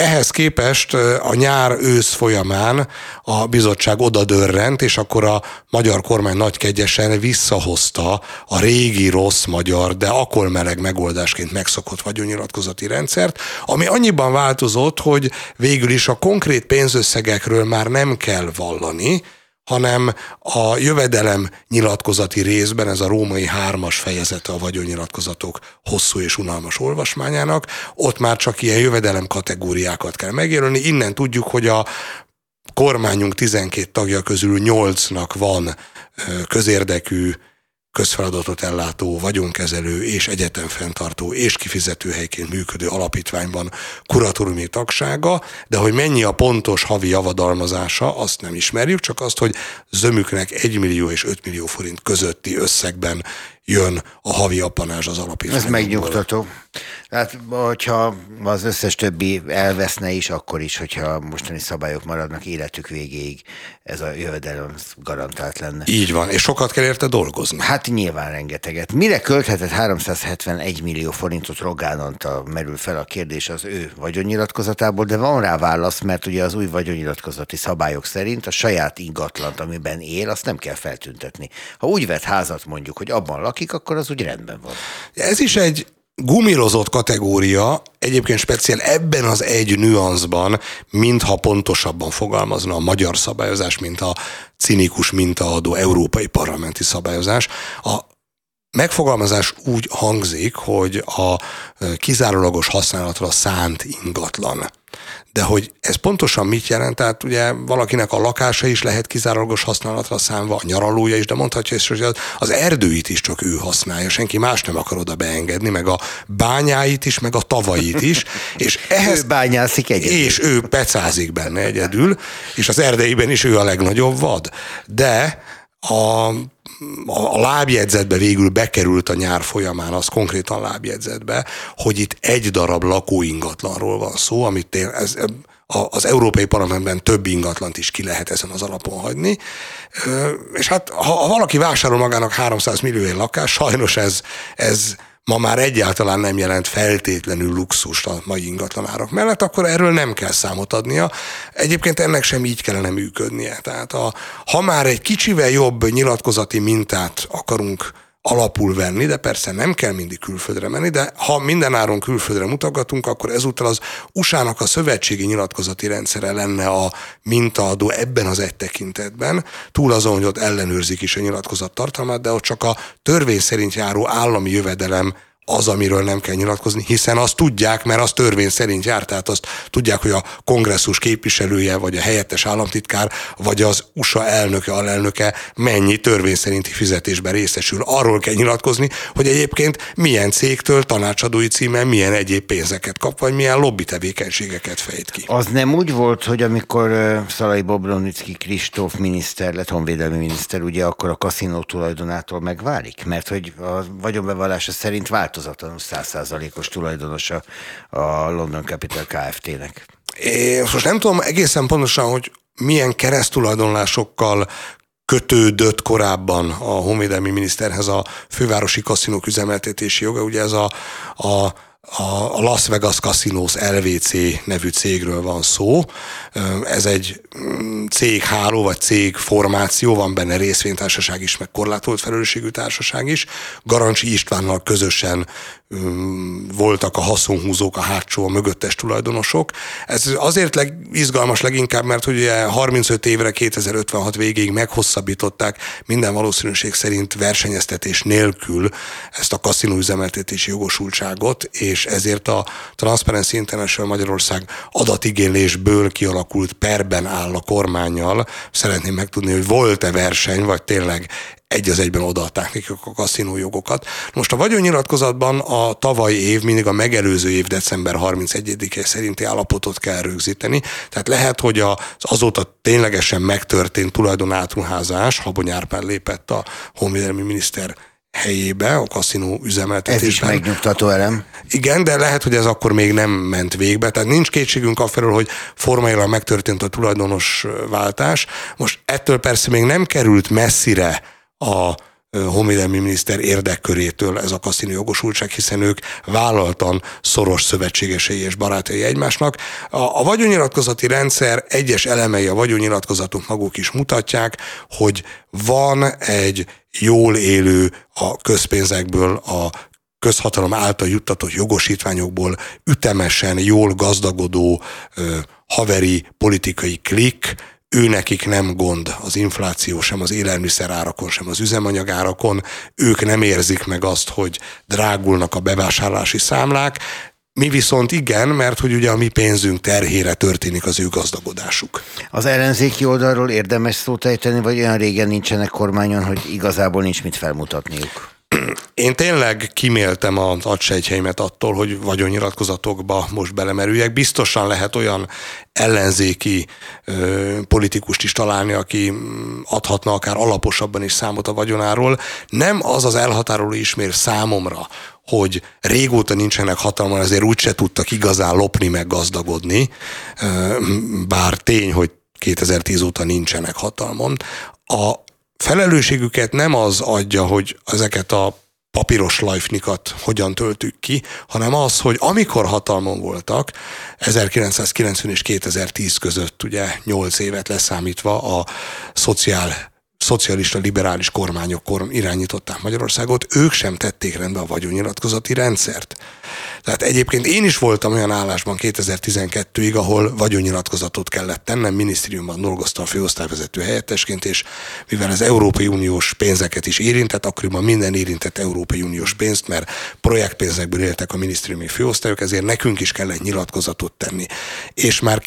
Ehhez képest a nyár-ősz folyamán a bizottság odadörrent, és akkor a magyar kormány nagykegyesen visszahozta a régi rossz magyar, de akkor meleg megoldásként megszokott vagyonnyilatkozati rendszert, ami annyiban változott, hogy végül is a konkrét pénzösszegekről már nem kell vallani, hanem a jövedelem nyilatkozati részben, ez a római hármas fejezete a vagyonnyilatkozatok hosszú és unalmas olvasmányának, ott már csak ilyen jövedelem kategóriákat kell megjelölni. Innen tudjuk, hogy a kormányunk 12 tagja közül 8-nak van közérdekű közfeladatot ellátó, vagyonkezelő és egyetemfenntartó és kifizetőhelyként működő alapítványban kuratóriumi tagsága, de hogy mennyi a pontos havi javadalmazása, azt nem ismerjük, csak azt, hogy zömüknek 1 millió és 5 millió forint közötti összegben jön a havi apanás az alapítványból.
Ez megnyugtató. Hát, hogyha az összes többi elveszne is, akkor is, hogyha mostani szabályok maradnak életük végéig, ez a jövedelem garantált lenne.
Így van, és sokat kell érte dolgozni.
Hát nyilván rengeteget. Mire költhetett 371 millió forintot Rogán Antal merül fel a kérdés az ő vagyonnyilatkozatából, de van rá válasz, mert ugye az új vagyonnyilatkozati szabályok szerint a saját ingatlant, amiben él, azt nem kell feltüntetni. Ha úgy vett házat mondjuk, hogy abban lakik, akkor az úgy rendben van.
Ez is egy gumirozott kategória, egyébként speciál ebben az egy nüanszban, mintha pontosabban fogalmazna a magyar szabályozás, mint a cinikus mintaadó európai parlamenti szabályozás. A megfogalmazás úgy hangzik, hogy a kizárólagos használatra szánt ingatlan. De hogy ez pontosan mit jelent, tehát ugye valakinek a lakása is lehet kizárólagos használatra számva, a nyaralója is, de mondhatja is, hogy az erdőit is csak ő használja, senki más nem akar oda beengedni, meg a bányáit is, meg a tavait is, és ehhez...
Ő bányászik egyedül.
És ő pecázik benne egyedül, és az erdeiben is ő a legnagyobb vad. De a a lábjegyzetbe végül bekerült a nyár folyamán, az konkrétan lábjegyzetbe, hogy itt egy darab lakóingatlanról van szó, amit ez, az Európai Parlamentben több ingatlant is ki lehet ezen az alapon hagyni. És hát ha valaki vásárol magának 300 millió lakás, sajnos ez, ez ma már egyáltalán nem jelent feltétlenül luxust a mai ingatlanárak mellett, akkor erről nem kell számot adnia. Egyébként ennek sem így kellene működnie. Tehát a, ha már egy kicsivel jobb nyilatkozati mintát akarunk alapul venni, de persze nem kell mindig külföldre menni, de ha mindenáron külföldre mutogatunk, akkor ezúttal az USA-nak a szövetségi nyilatkozati rendszere lenne a mintaadó ebben az egy tekintetben, túl azon, hogy ott ellenőrzik is a nyilatkozat tartalmát, de ott csak a törvény szerint járó állami jövedelem az, amiről nem kell nyilatkozni, hiszen azt tudják, mert az törvény szerint jár, tehát azt tudják, hogy a kongresszus képviselője, vagy a helyettes államtitkár, vagy az USA elnöke, alelnöke mennyi törvény szerinti fizetésben részesül. Arról kell nyilatkozni, hogy egyébként milyen cégtől tanácsadói címen milyen egyéb pénzeket kap, vagy milyen lobby tevékenységeket fejt ki.
Az nem úgy volt, hogy amikor Szalai Bobronicki Kristóf miniszter lett, honvédelmi miniszter, ugye akkor a kaszinó tulajdonától megválik? Mert hogy a vagyonbevallása szerint változatlanul százszázalékos tulajdonosa a London Capital Kft-nek.
É, most nem tudom egészen pontosan, hogy milyen keresztulajdonlásokkal kötődött korábban a honvédelmi miniszterhez a fővárosi kaszinók üzemeltetési joga. Ugye ez a, a a Las Vegas Casinos LVC nevű cégről van szó. Ez egy mm, cégháló vagy cégformáció, van benne részvénytársaság is, meg korlátolt felelősségű társaság is. Garancsi Istvánnal közösen voltak a haszonhúzók, a hátsó, a mögöttes tulajdonosok. Ez azért leg, izgalmas leginkább, mert ugye 35 évre 2056 végéig meghosszabbították minden valószínűség szerint versenyeztetés nélkül ezt a kaszinó üzemeltetési jogosultságot, és ezért a Transparency International Magyarország adatigénylésből kialakult perben áll a kormányjal. Szeretném megtudni, hogy volt-e verseny, vagy tényleg egy az egyben odaadták nekik a kaszinó jogokat. Most a vagyonnyilatkozatban a tavalyi év, mindig a megelőző év december 31-e szerinti állapotot kell rögzíteni. Tehát lehet, hogy az azóta ténylegesen megtörtént tulajdonátruházás, Habony Árpád lépett a honvédelmi miniszter helyébe, a kaszinó üzemeltetésben. Ez
is megnyugtató elem.
Igen, de lehet, hogy ez akkor még nem ment végbe. Tehát nincs kétségünk afelől, hogy formailag megtörtént a tulajdonos váltás. Most ettől persze még nem került messzire a honvédelmi miniszter érdekkörétől ez a kaszini jogosultság, hiszen ők vállaltan szoros szövetségesei és barátai egymásnak. A, a vagyonnyilatkozati rendszer egyes elemei a vagyonnyilatkozatok maguk is mutatják, hogy van egy jól élő a közpénzekből a közhatalom által juttatott jogosítványokból ütemesen, jól gazdagodó haveri politikai klik, ő nekik nem gond az infláció sem az élelmiszerárakon, sem az üzemanyagárakon, ők nem érzik meg azt, hogy drágulnak a bevásárlási számlák, mi viszont igen, mert hogy ugye a mi pénzünk terhére történik az ő gazdagodásuk.
Az ellenzéki oldalról érdemes szót ejteni, vagy olyan régen nincsenek kormányon, hogy igazából nincs mit felmutatniuk?
Én tényleg kiméltem az agysejtheimet attól, hogy vagyonnyilatkozatokba most belemerüljek. Biztosan lehet olyan ellenzéki ö, politikust is találni, aki adhatna akár alaposabban is számot a vagyonáról. Nem az az elhatároló ismér számomra, hogy régóta nincsenek hatalmon, ezért úgyse tudtak igazán lopni meg gazdagodni, bár tény, hogy 2010 óta nincsenek hatalmon. A, felelősségüket nem az adja, hogy ezeket a papíros lajfnikat hogyan töltük ki, hanem az, hogy amikor hatalmon voltak, 1990 és 2010 között, ugye 8 évet leszámítva a szociál szocialista liberális kormányok irányították Magyarországot, ők sem tették rendbe a vagyonnyilatkozati rendszert. Tehát egyébként én is voltam olyan állásban 2012-ig, ahol vagyonnyilatkozatot kellett tennem, minisztériumban dolgoztam főosztályvezető helyettesként, és mivel az Európai Uniós pénzeket is érintett, akkoriban minden érintett Európai Uniós pénzt, mert projektpénzekből éltek a minisztériumi főosztályok, ezért nekünk is kellett nyilatkozatot tenni. És már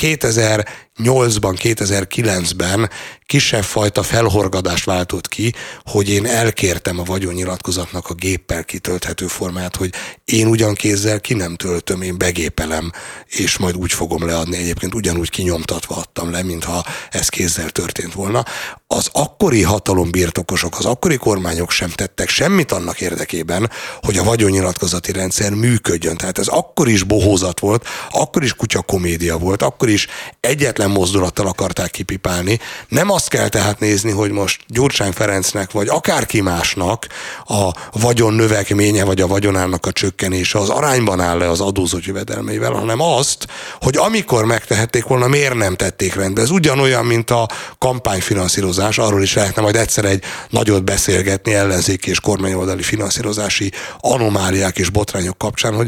2008-ban, 2009-ben kisebb fajta felhorgadást váltott ki, hogy én elkértem a vagyonnyilatkozatnak a géppel kitölthető formát, hogy én ugyan kézzel ki nem töltöm, én begépelem, és majd úgy fogom leadni. Egyébként ugyanúgy kinyomtatva adtam le, mintha ez kézzel történt volna. Az akkori hatalom birtokosok, az akkori kormányok sem tettek semmit annak érdekében, hogy a vagyonnyilatkozati rendszer működjön. Tehát ez akkor is bohózat volt, akkor is kutya komédia volt, akkor is egyetlen mozdulattal akarták kipipálni. Nem azt kell tehát nézni, hogy most Gyurcsány Ferencnek, vagy akárki másnak a vagyon növekménye, vagy a vagyonának a csökkenése az arányban áll-e az adózott jövedelmeivel, hanem azt, hogy amikor megtehették volna, miért nem tették rendbe. Ez ugyanolyan, mint a kampányfinanszírozás, arról is lehetne majd egyszer egy nagyot beszélgetni ellenzéki és kormányoldali finanszírozási anomáliák és botrányok kapcsán, hogy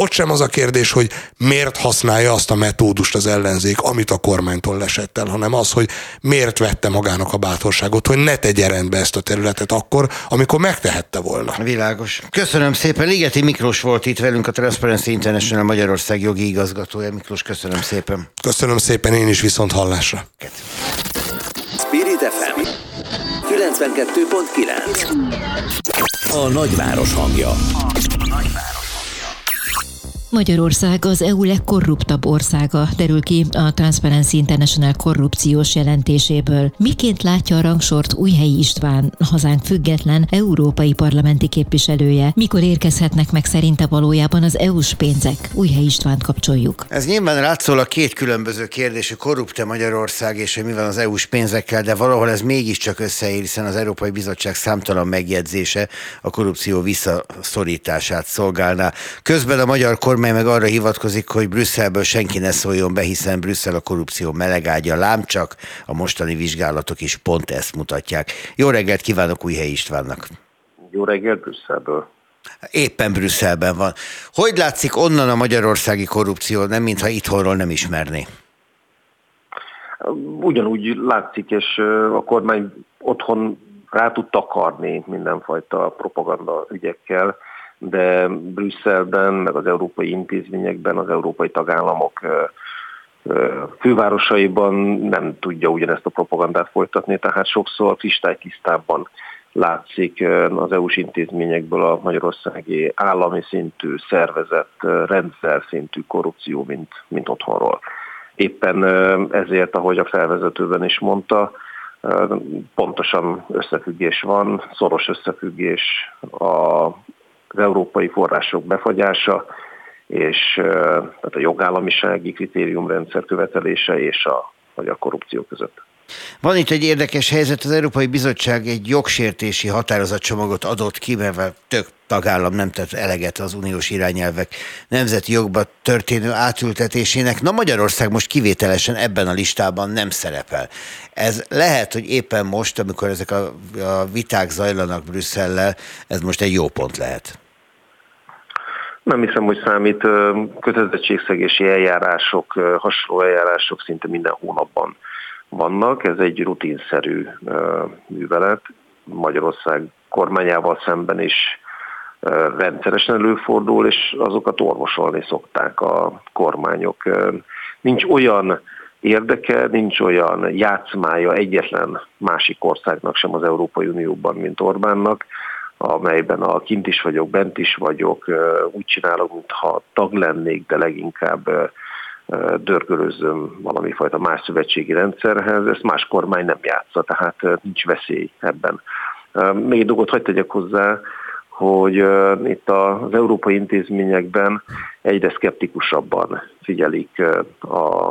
ott sem az a kérdés, hogy miért használja azt a metódust az ellenzék, amit a kormánytól lesett el, hanem az, hogy miért vette magának a bátorságot, hogy ne tegye rendbe ezt a területet akkor, amikor megtehette volna.
Világos. Köszönöm szépen. Ligeti Miklós volt itt velünk, a Transparency International Magyarország jogi igazgatója. Miklós, köszönöm szépen.
Köszönöm szépen én is viszont hallásra.
Spirit FM 92.9 A nagyváros hangja. A nagyváros.
Magyarország az EU legkorruptabb országa, derül ki a Transparency International korrupciós jelentéséből. Miként látja a rangsort Újhelyi István, hazánk független európai parlamenti képviselője? Mikor érkezhetnek meg szerinte valójában az EU-s pénzek? Újhelyi István kapcsoljuk.
Ez nyilván rátszól a két különböző kérdés, hogy korrupt-e Magyarország és hogy mi van az EU-s pénzekkel, de valahol ez mégiscsak összeér, hiszen az Európai Bizottság számtalan megjegyzése a korrupció visszaszorítását szolgálná. Közben a magyar kormány kormány meg arra hivatkozik, hogy Brüsszelből senki ne szóljon be, hiszen Brüsszel a korrupció melegágya, lám csak a mostani vizsgálatok is pont ezt mutatják. Jó reggelt kívánok Újhely Istvánnak!
Jó reggelt Brüsszelből!
Éppen Brüsszelben van. Hogy látszik onnan a magyarországi korrupció, nem mintha itthonról nem ismerné?
Ugyanúgy látszik, és a kormány otthon rá tud takarni mindenfajta propaganda ügyekkel de Brüsszelben, meg az európai intézményekben, az európai tagállamok fővárosaiban nem tudja ugyanezt a propagandát folytatni, tehát sokszor kristálytisztábban látszik az EU-s intézményekből a magyarországi állami szintű, szervezett, rendszer szintű korrupció, mint, mint otthonról. Éppen ezért, ahogy a felvezetőben is mondta, pontosan összefüggés van, szoros összefüggés a az európai források befagyása, és tehát a jogállamisági kritériumrendszer követelése és a, vagy a korrupció között.
Van itt egy érdekes helyzet, az Európai Bizottság egy jogsértési határozatcsomagot adott ki, mert tök tagállam nem tett eleget az uniós irányelvek nemzeti jogba történő átültetésének. Na Magyarország most kivételesen ebben a listában nem szerepel. Ez lehet, hogy éppen most, amikor ezek a, a viták zajlanak Brüsszellel, ez most egy jó pont lehet.
Nem hiszem, hogy számít kötelezettségszegési eljárások, hasonló eljárások szinte minden hónapban vannak. Ez egy rutinszerű művelet. Magyarország kormányával szemben is rendszeresen előfordul, és azokat orvosolni szokták a kormányok. Nincs olyan érdeke, nincs olyan játszmája egyetlen másik országnak sem az Európai Unióban, mint Orbánnak, amelyben a kint is vagyok, bent is vagyok, úgy csinálok, mintha tag lennék, de leginkább dörgölőzöm valami fajta más szövetségi rendszerhez, ezt más kormány nem játsza, tehát nincs veszély ebben. Még egy dolgot hagyd tegyek hozzá, hogy itt az európai intézményekben egyre szkeptikusabban figyelik a,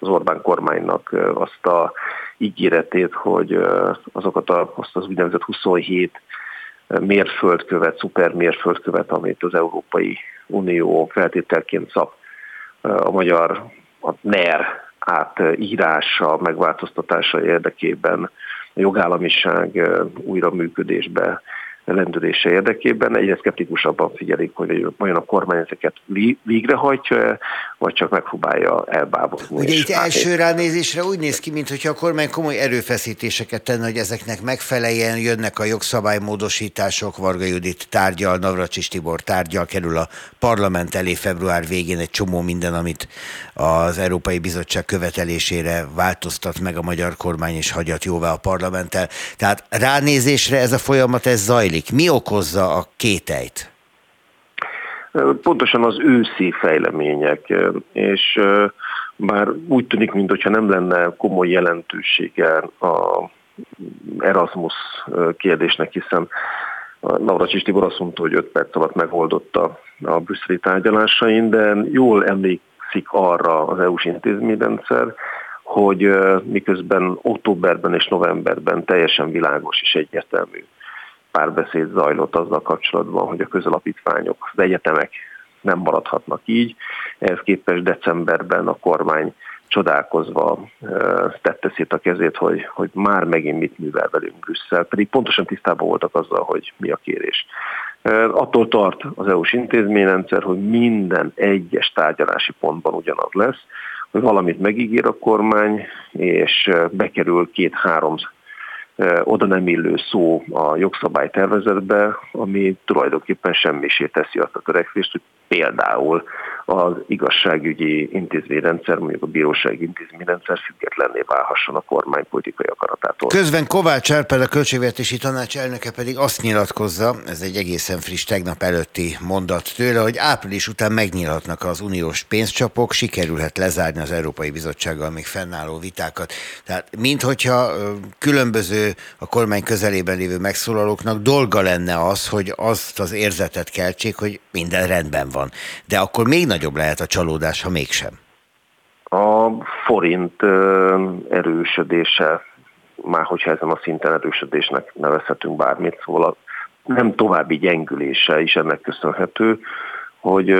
az Orbán kormánynak azt a ígéretét, hogy azokat a, azt az úgynevezett 27 mérföldkövet, szuper mérföldkövet, amit az Európai Unió feltételként szab. A magyar a NER átírása, megváltoztatása érdekében a jogállamiság újra működésbe lendülése érdekében egyre szkeptikusabban figyelik, hogy vajon a kormány ezeket végrehajtja vagy csak megpróbálja elbábozni.
Ugye itt első ránézésre úgy néz ki, mintha a kormány komoly erőfeszítéseket tenne, hogy ezeknek megfeleljen, jönnek a jogszabálymódosítások, Varga Judit tárgyal, Navracsis Tibor tárgyal, kerül a parlament elé február végén egy csomó minden, amit az Európai Bizottság követelésére változtat meg a magyar kormány, és hagyat jóvá a parlamenttel. Tehát ránézésre ez a folyamat, ez zajlik zajlik? Mi okozza a kételyt?
Pontosan az őszi fejlemények, és bár úgy tűnik, mintha nem lenne komoly jelentősége a Erasmus kérdésnek, hiszen Navracsis Tibor azt mondta, hogy 5 perc alatt megoldotta a brüsszeli tárgyalásain, de jól emlékszik arra az EU-s intézményrendszer, hogy miközben októberben és novemberben teljesen világos és egyértelmű párbeszéd zajlott azzal kapcsolatban, hogy a közalapítványok, az egyetemek nem maradhatnak így. Ehhez képest decemberben a kormány csodálkozva tette szét a kezét, hogy, hogy már megint mit művel velünk Brüsszel, pedig pontosan tisztában voltak azzal, hogy mi a kérés. Attól tart az EU-s intézményrendszer, hogy minden egyes tárgyalási pontban ugyanaz lesz, hogy valamit megígér a kormány, és bekerül két-három oda nem illő szó a jogszabálytervezetbe, ami tulajdonképpen semmisé teszi azt a törekvést, hogy például az igazságügyi intézményrendszer, mondjuk a bírósági intézményrendszer függetlenné válhasson a kormány politikai akaratától.
Közben Kovács Árpád, a Költségvetési Tanács elnöke pedig azt nyilatkozza, ez egy egészen friss tegnap előtti mondat tőle, hogy április után megnyílhatnak az uniós pénzcsapok, sikerülhet lezárni az Európai Bizottsággal még fennálló vitákat. Tehát minthogyha különböző a kormány közelében lévő megszólalóknak dolga lenne az, hogy azt az érzetet keltsék, hogy minden rendben van. De akkor még nagyobb lehet a csalódás, ha mégsem.
A forint erősödése, már hogyha ezen a szinten erősödésnek nevezhetünk bármit, szóval a nem további gyengülése is ennek köszönhető, hogy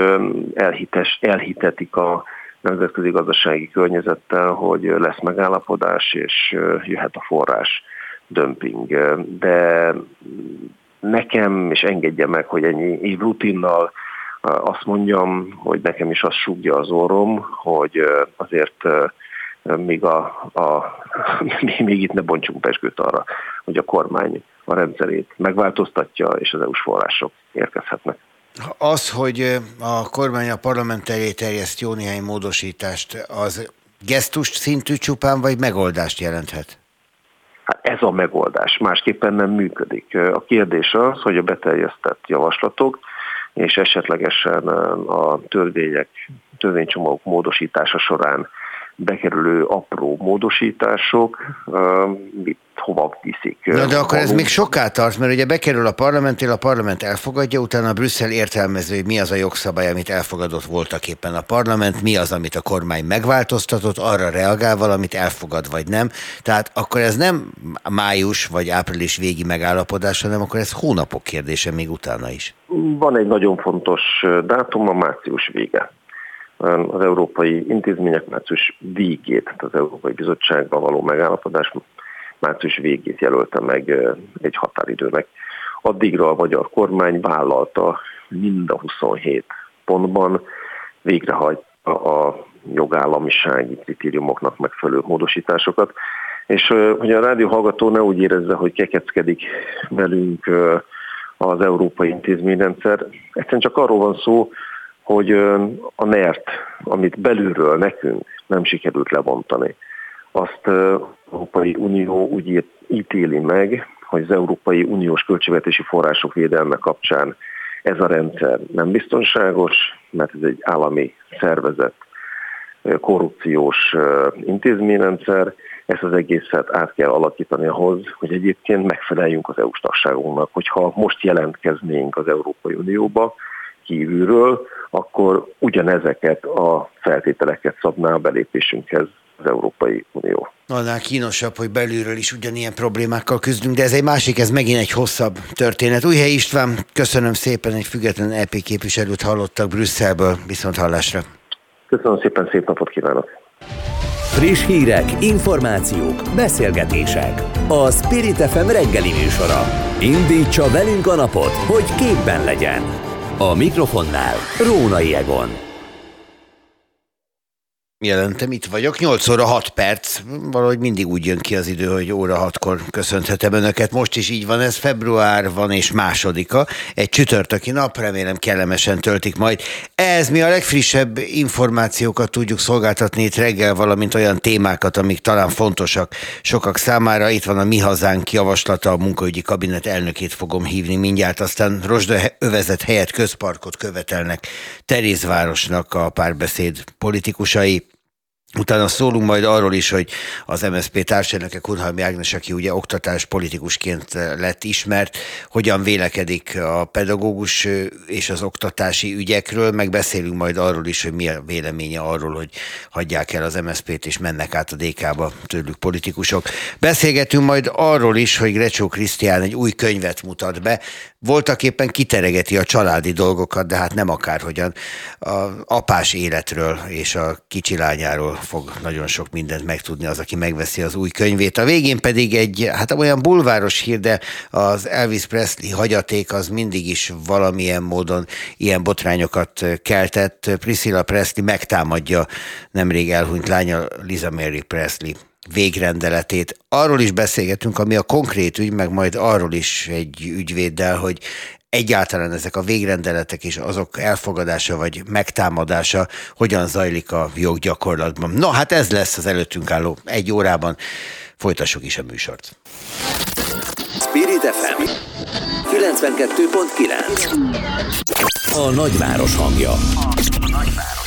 elhites, elhitetik a nemzetközi gazdasági környezettel, hogy lesz megállapodás, és jöhet a forrás dömping. De nekem, és engedje meg, hogy ennyi rutinnal azt mondjam, hogy nekem is az súgja az orrom, hogy azért még, a, a, még itt ne bontsunk peskőt arra, hogy a kormány a rendszerét megváltoztatja, és az EU-s források érkezhetnek.
Az, hogy a kormány a parlament elé terjeszt jó néhány módosítást, az gesztust szintű csupán, vagy megoldást jelenthet?
Hát ez a megoldás, másképpen nem működik. A kérdés az, hogy a beterjesztett javaslatok és esetlegesen a törvények, törvénycsomagok módosítása során bekerülő apró módosítások mit hova viszik.
Na de akkor ez még soká tart, mert ugye bekerül a parlamentél, a parlament elfogadja, utána a Brüsszel értelmező, hogy mi az a jogszabály, amit elfogadott voltak éppen a parlament, mi az, amit a kormány megváltoztatott, arra reagál valamit, elfogad vagy nem. Tehát akkor ez nem május vagy április végi megállapodás, hanem akkor ez hónapok kérdése még utána is.
Van egy nagyon fontos dátum, a március vége az európai intézmények március végét, tehát az Európai Bizottságban való megállapodás március végét jelölte meg egy határidőnek. Addigra a magyar kormány vállalta mind a 27 pontban végrehajtja a jogállamisági kritériumoknak megfelelő módosításokat. És hogy a rádió hallgató ne úgy érezze, hogy kekeckedik velünk az európai intézményrendszer, egyszerűen csak arról van szó, hogy a NERT, amit belülről nekünk nem sikerült lebontani, azt az Európai Unió úgy ítéli meg, hogy az Európai Uniós költségvetési források védelme kapcsán ez a rendszer nem biztonságos, mert ez egy állami szervezet, korrupciós intézményrendszer, ezt az egészet át kell alakítani ahhoz, hogy egyébként megfeleljünk az EU-s tagságunknak. Hogyha most jelentkeznénk az Európai Unióba kívülről, akkor ugyanezeket a feltételeket szabná a belépésünkhez az Európai Unió.
Annál kínosabb, hogy belülről is ugyanilyen problémákkal küzdünk, de ez egy másik, ez megint egy hosszabb történet. Újhely István, köszönöm szépen, egy független EP képviselőt hallottak Brüsszelből, viszont hallásra.
Köszönöm szépen, szép napot kívánok!
Friss hírek, információk, beszélgetések. A Spirit FM reggeli műsora. Indítsa velünk a napot, hogy képben legyen. A mikrofonnál Rónai Egon.
Jelentem, itt vagyok. 8 óra 6 perc. Valahogy mindig úgy jön ki az idő, hogy óra 6-kor köszönhetem önöket. Most is így van ez. Február van és másodika. Egy csütörtöki nap, remélem kellemesen töltik majd. Ez mi a legfrissebb információkat tudjuk szolgáltatni itt reggel, valamint olyan témákat, amik talán fontosak sokak számára. Itt van a Mi Hazánk javaslata, a munkaügyi kabinet elnökét fogom hívni mindjárt. Aztán Rosda övezet helyett közparkot követelnek Terézvárosnak a párbeszéd politikusai. Utána szólunk majd arról is, hogy az MSZP társelnöke Kunhalmi Ágnes, aki ugye oktatás politikusként lett ismert, hogyan vélekedik a pedagógus és az oktatási ügyekről, meg beszélünk majd arról is, hogy mi a véleménye arról, hogy hagyják el az MSZP-t és mennek át a DK-ba tőlük politikusok. Beszélgetünk majd arról is, hogy Grecsó Krisztián egy új könyvet mutat be, voltak éppen kiteregeti a családi dolgokat, de hát nem akárhogyan. A apás életről és a kicsi lányáról fog nagyon sok mindent megtudni az, aki megveszi az új könyvét. A végén pedig egy, hát olyan bulváros hír, de az Elvis Presley hagyaték az mindig is valamilyen módon ilyen botrányokat keltett. Priscilla Presley megtámadja nemrég elhunyt lánya Liza Mary Presley végrendeletét. Arról is beszélgetünk, ami a konkrét ügy, meg majd arról is egy ügyvéddel, hogy egyáltalán ezek a végrendeletek és azok elfogadása vagy megtámadása hogyan zajlik a joggyakorlatban. No, hát ez lesz az előttünk álló egy órában. Folytassuk is a műsort.
Spirit FM 92.9 A nagyváros hangja. A nagyváros.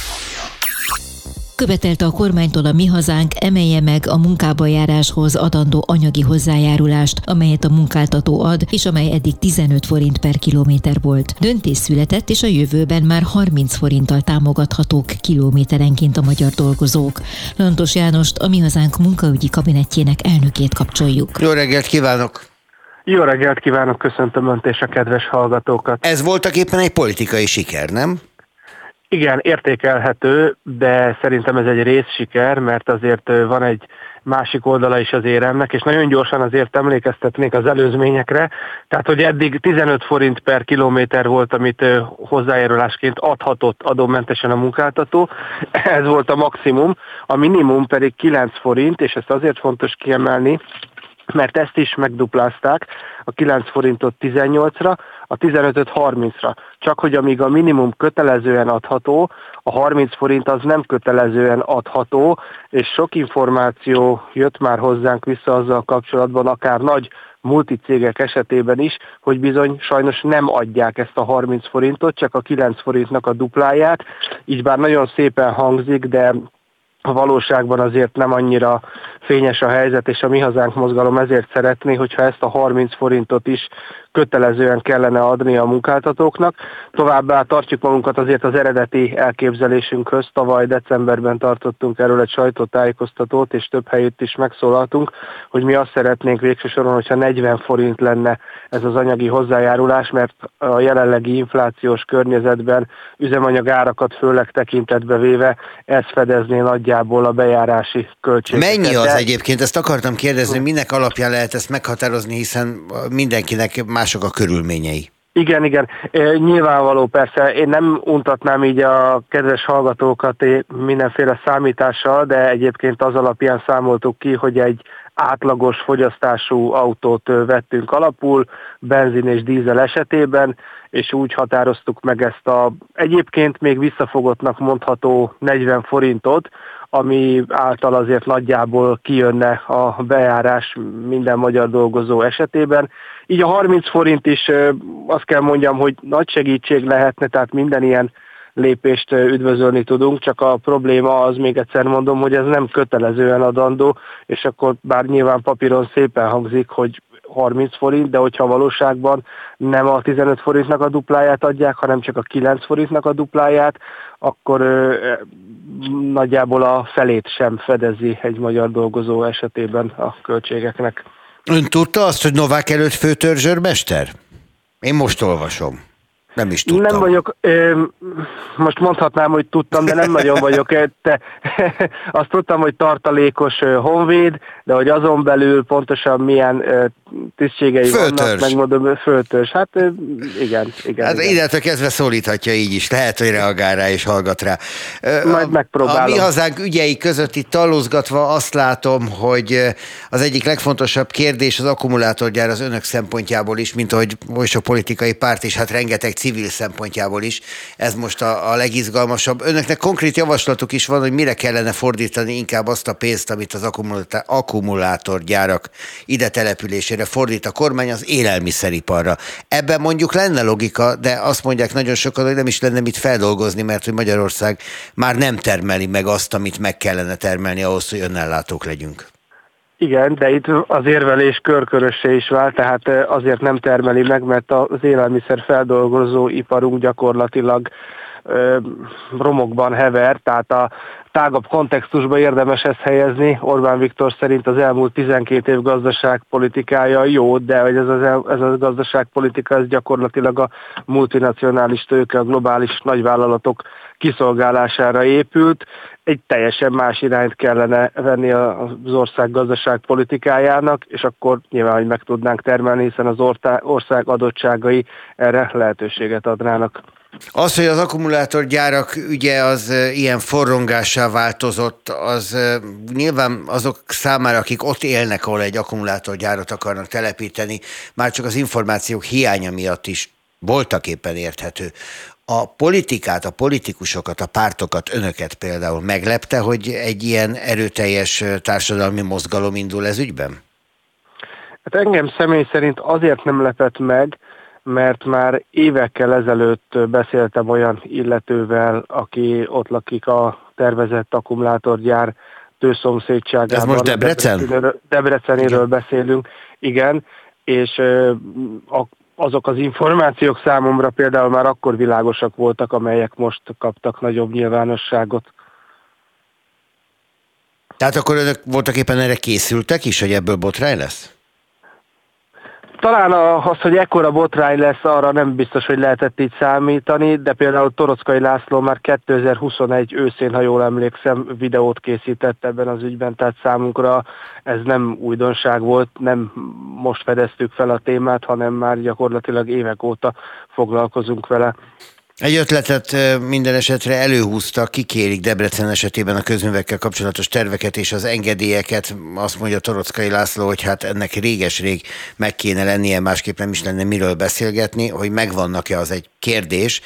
Követelte a kormánytól a Mi Hazánk emelje meg a munkába járáshoz adandó anyagi hozzájárulást, amelyet a munkáltató ad, és amely eddig 15 forint per kilométer volt. Döntés született, és a jövőben már 30 forinttal támogathatók kilométerenként a magyar dolgozók. Lantos Jánost, a Mi Hazánk munkaügyi kabinetjének elnökét kapcsoljuk.
Jó reggelt kívánok!
Jó reggelt kívánok, köszöntöm Önt és a kedves hallgatókat.
Ez voltak éppen egy politikai siker, nem?
Igen, értékelhető, de szerintem ez egy részsiker, mert azért van egy másik oldala is az éremnek, és nagyon gyorsan azért emlékeztetnék az előzményekre, tehát hogy eddig 15 forint per kilométer volt, amit hozzájárulásként adhatott adómentesen a munkáltató, ez volt a maximum, a minimum pedig 9 forint, és ezt azért fontos kiemelni, mert ezt is megduplázták, a 9 forintot 18-ra, a 15-öt 30-ra. Csak hogy amíg a minimum kötelezően adható, a 30 forint az nem kötelezően adható, és sok információ jött már hozzánk vissza azzal kapcsolatban, akár nagy multicégek esetében is, hogy bizony sajnos nem adják ezt a 30 forintot, csak a 9 forintnak a dupláját, így bár nagyon szépen hangzik, de a valóságban azért nem annyira fényes a helyzet, és a Mi Hazánk mozgalom ezért szeretné, hogyha ezt a 30 forintot is kötelezően kellene adni a munkáltatóknak. Továbbá tartjuk magunkat azért az eredeti elképzelésünkhöz. Tavaly decemberben tartottunk erről egy sajtótájékoztatót, és több helyütt is megszólaltunk, hogy mi azt szeretnénk végső soron, hogyha 40 forint lenne ez az anyagi hozzájárulás, mert a jelenlegi inflációs környezetben üzemanyagárakat főleg tekintetbe véve ez fedezné nagyjából a bejárási költségeket.
Mennyi az egyébként? Ezt akartam kérdezni, minek alapján lehet ezt meghatározni, hiszen mindenkinek mások a körülményei.
Igen, igen. Nyilvánvaló persze, én nem untatnám így a kedves hallgatókat mindenféle számítással, de egyébként az alapján számoltuk ki, hogy egy átlagos fogyasztású autót vettünk alapul, benzin és dízel esetében, és úgy határoztuk meg ezt a egyébként még visszafogottnak mondható 40 forintot, ami által azért nagyjából kijönne a bejárás minden magyar dolgozó esetében. Így a 30 forint is azt kell mondjam, hogy nagy segítség lehetne, tehát minden ilyen lépést üdvözölni tudunk, csak a probléma az, még egyszer mondom, hogy ez nem kötelezően adandó, és akkor bár nyilván papíron szépen hangzik, hogy 30 forint, de hogyha valóságban nem a 15 forintnak a dupláját adják, hanem csak a 9 forintnak a dupláját, akkor ö, nagyjából a felét sem fedezi egy magyar dolgozó esetében a költségeknek.
Ön tudta azt, hogy Novák előtt főtörzsőrmester? Én most olvasom. Nem is tudtam.
Nem vagyok, most mondhatnám, hogy tudtam, de nem nagyon vagyok. Te, azt tudtam, hogy tartalékos honvéd, de hogy azon belül pontosan milyen tisztségei Föltörs. vannak, megmondom, föltörs. Hát igen, igen.
Hát
igen.
illetve kezdve szólíthatja így is, lehet, hogy reagál rá és hallgat rá.
Majd megpróbálom.
A mi hazánk ügyei között itt talózgatva azt látom, hogy az egyik legfontosabb kérdés az akkumulátorgyár az önök szempontjából is, mint ahogy most a politikai párt is, hát rengeteg civil szempontjából is. Ez most a, a legizgalmasabb. Önöknek konkrét javaslatuk is van, hogy mire kellene fordítani inkább azt a pénzt, amit az akkumulátorgyárak ide településére fordít a kormány az élelmiszeriparra. Ebben mondjuk lenne logika, de azt mondják nagyon sokan, hogy nem is lenne mit feldolgozni, mert hogy Magyarország már nem termeli meg azt, amit meg kellene termelni ahhoz, hogy önnellátók legyünk.
Igen, de itt az érvelés körkörössé is vált, tehát azért nem termeli meg, mert az élelmiszer feldolgozó iparunk gyakorlatilag romokban hever, tehát a tágabb kontextusba érdemes ezt helyezni. Orbán Viktor szerint az elmúlt 12 év gazdaságpolitikája jó, de hogy ez, az, ez a gazdaságpolitika ez gyakorlatilag a multinacionális tőke, a globális nagyvállalatok kiszolgálására épült, egy teljesen más irányt kellene venni az ország gazdaságpolitikájának, és akkor nyilván, hogy meg tudnánk termelni, hiszen az ország adottságai erre lehetőséget adnának.
Az, hogy az akkumulátorgyárak ügye az ilyen forrongássá változott, az nyilván azok számára, akik ott élnek, ahol egy akkumulátorgyárat akarnak telepíteni, már csak az információk hiánya miatt is voltak éppen érthető. A politikát, a politikusokat, a pártokat, önöket például meglepte, hogy egy ilyen erőteljes társadalmi mozgalom indul ez ügyben?
Hát engem személy szerint azért nem lepett meg, mert már évekkel ezelőtt beszéltem olyan illetővel, aki ott lakik a tervezett akkumulátorgyár tőszomszédságában.
Ez most Debrecen?
Debreceniről beszélünk, igen, és azok az információk számomra például már akkor világosak voltak, amelyek most kaptak nagyobb nyilvánosságot.
Tehát akkor önök voltak éppen erre készültek is, hogy ebből botrány lesz?
Talán az, hogy ekkora botrány lesz, arra nem biztos, hogy lehetett így számítani, de például Torockai László már 2021 őszén, ha jól emlékszem, videót készített ebben az ügyben, tehát számunkra ez nem újdonság volt, nem most fedeztük fel a témát, hanem már gyakorlatilag évek óta foglalkozunk vele.
Egy ötletet minden esetre előhúztak, kikérik Debrecen esetében a közművekkel kapcsolatos terveket és az engedélyeket. Azt mondja Torockai László, hogy hát ennek réges-rég meg kéne lennie, másképp nem is lenne miről beszélgetni, hogy megvannak-e az egy kérdés.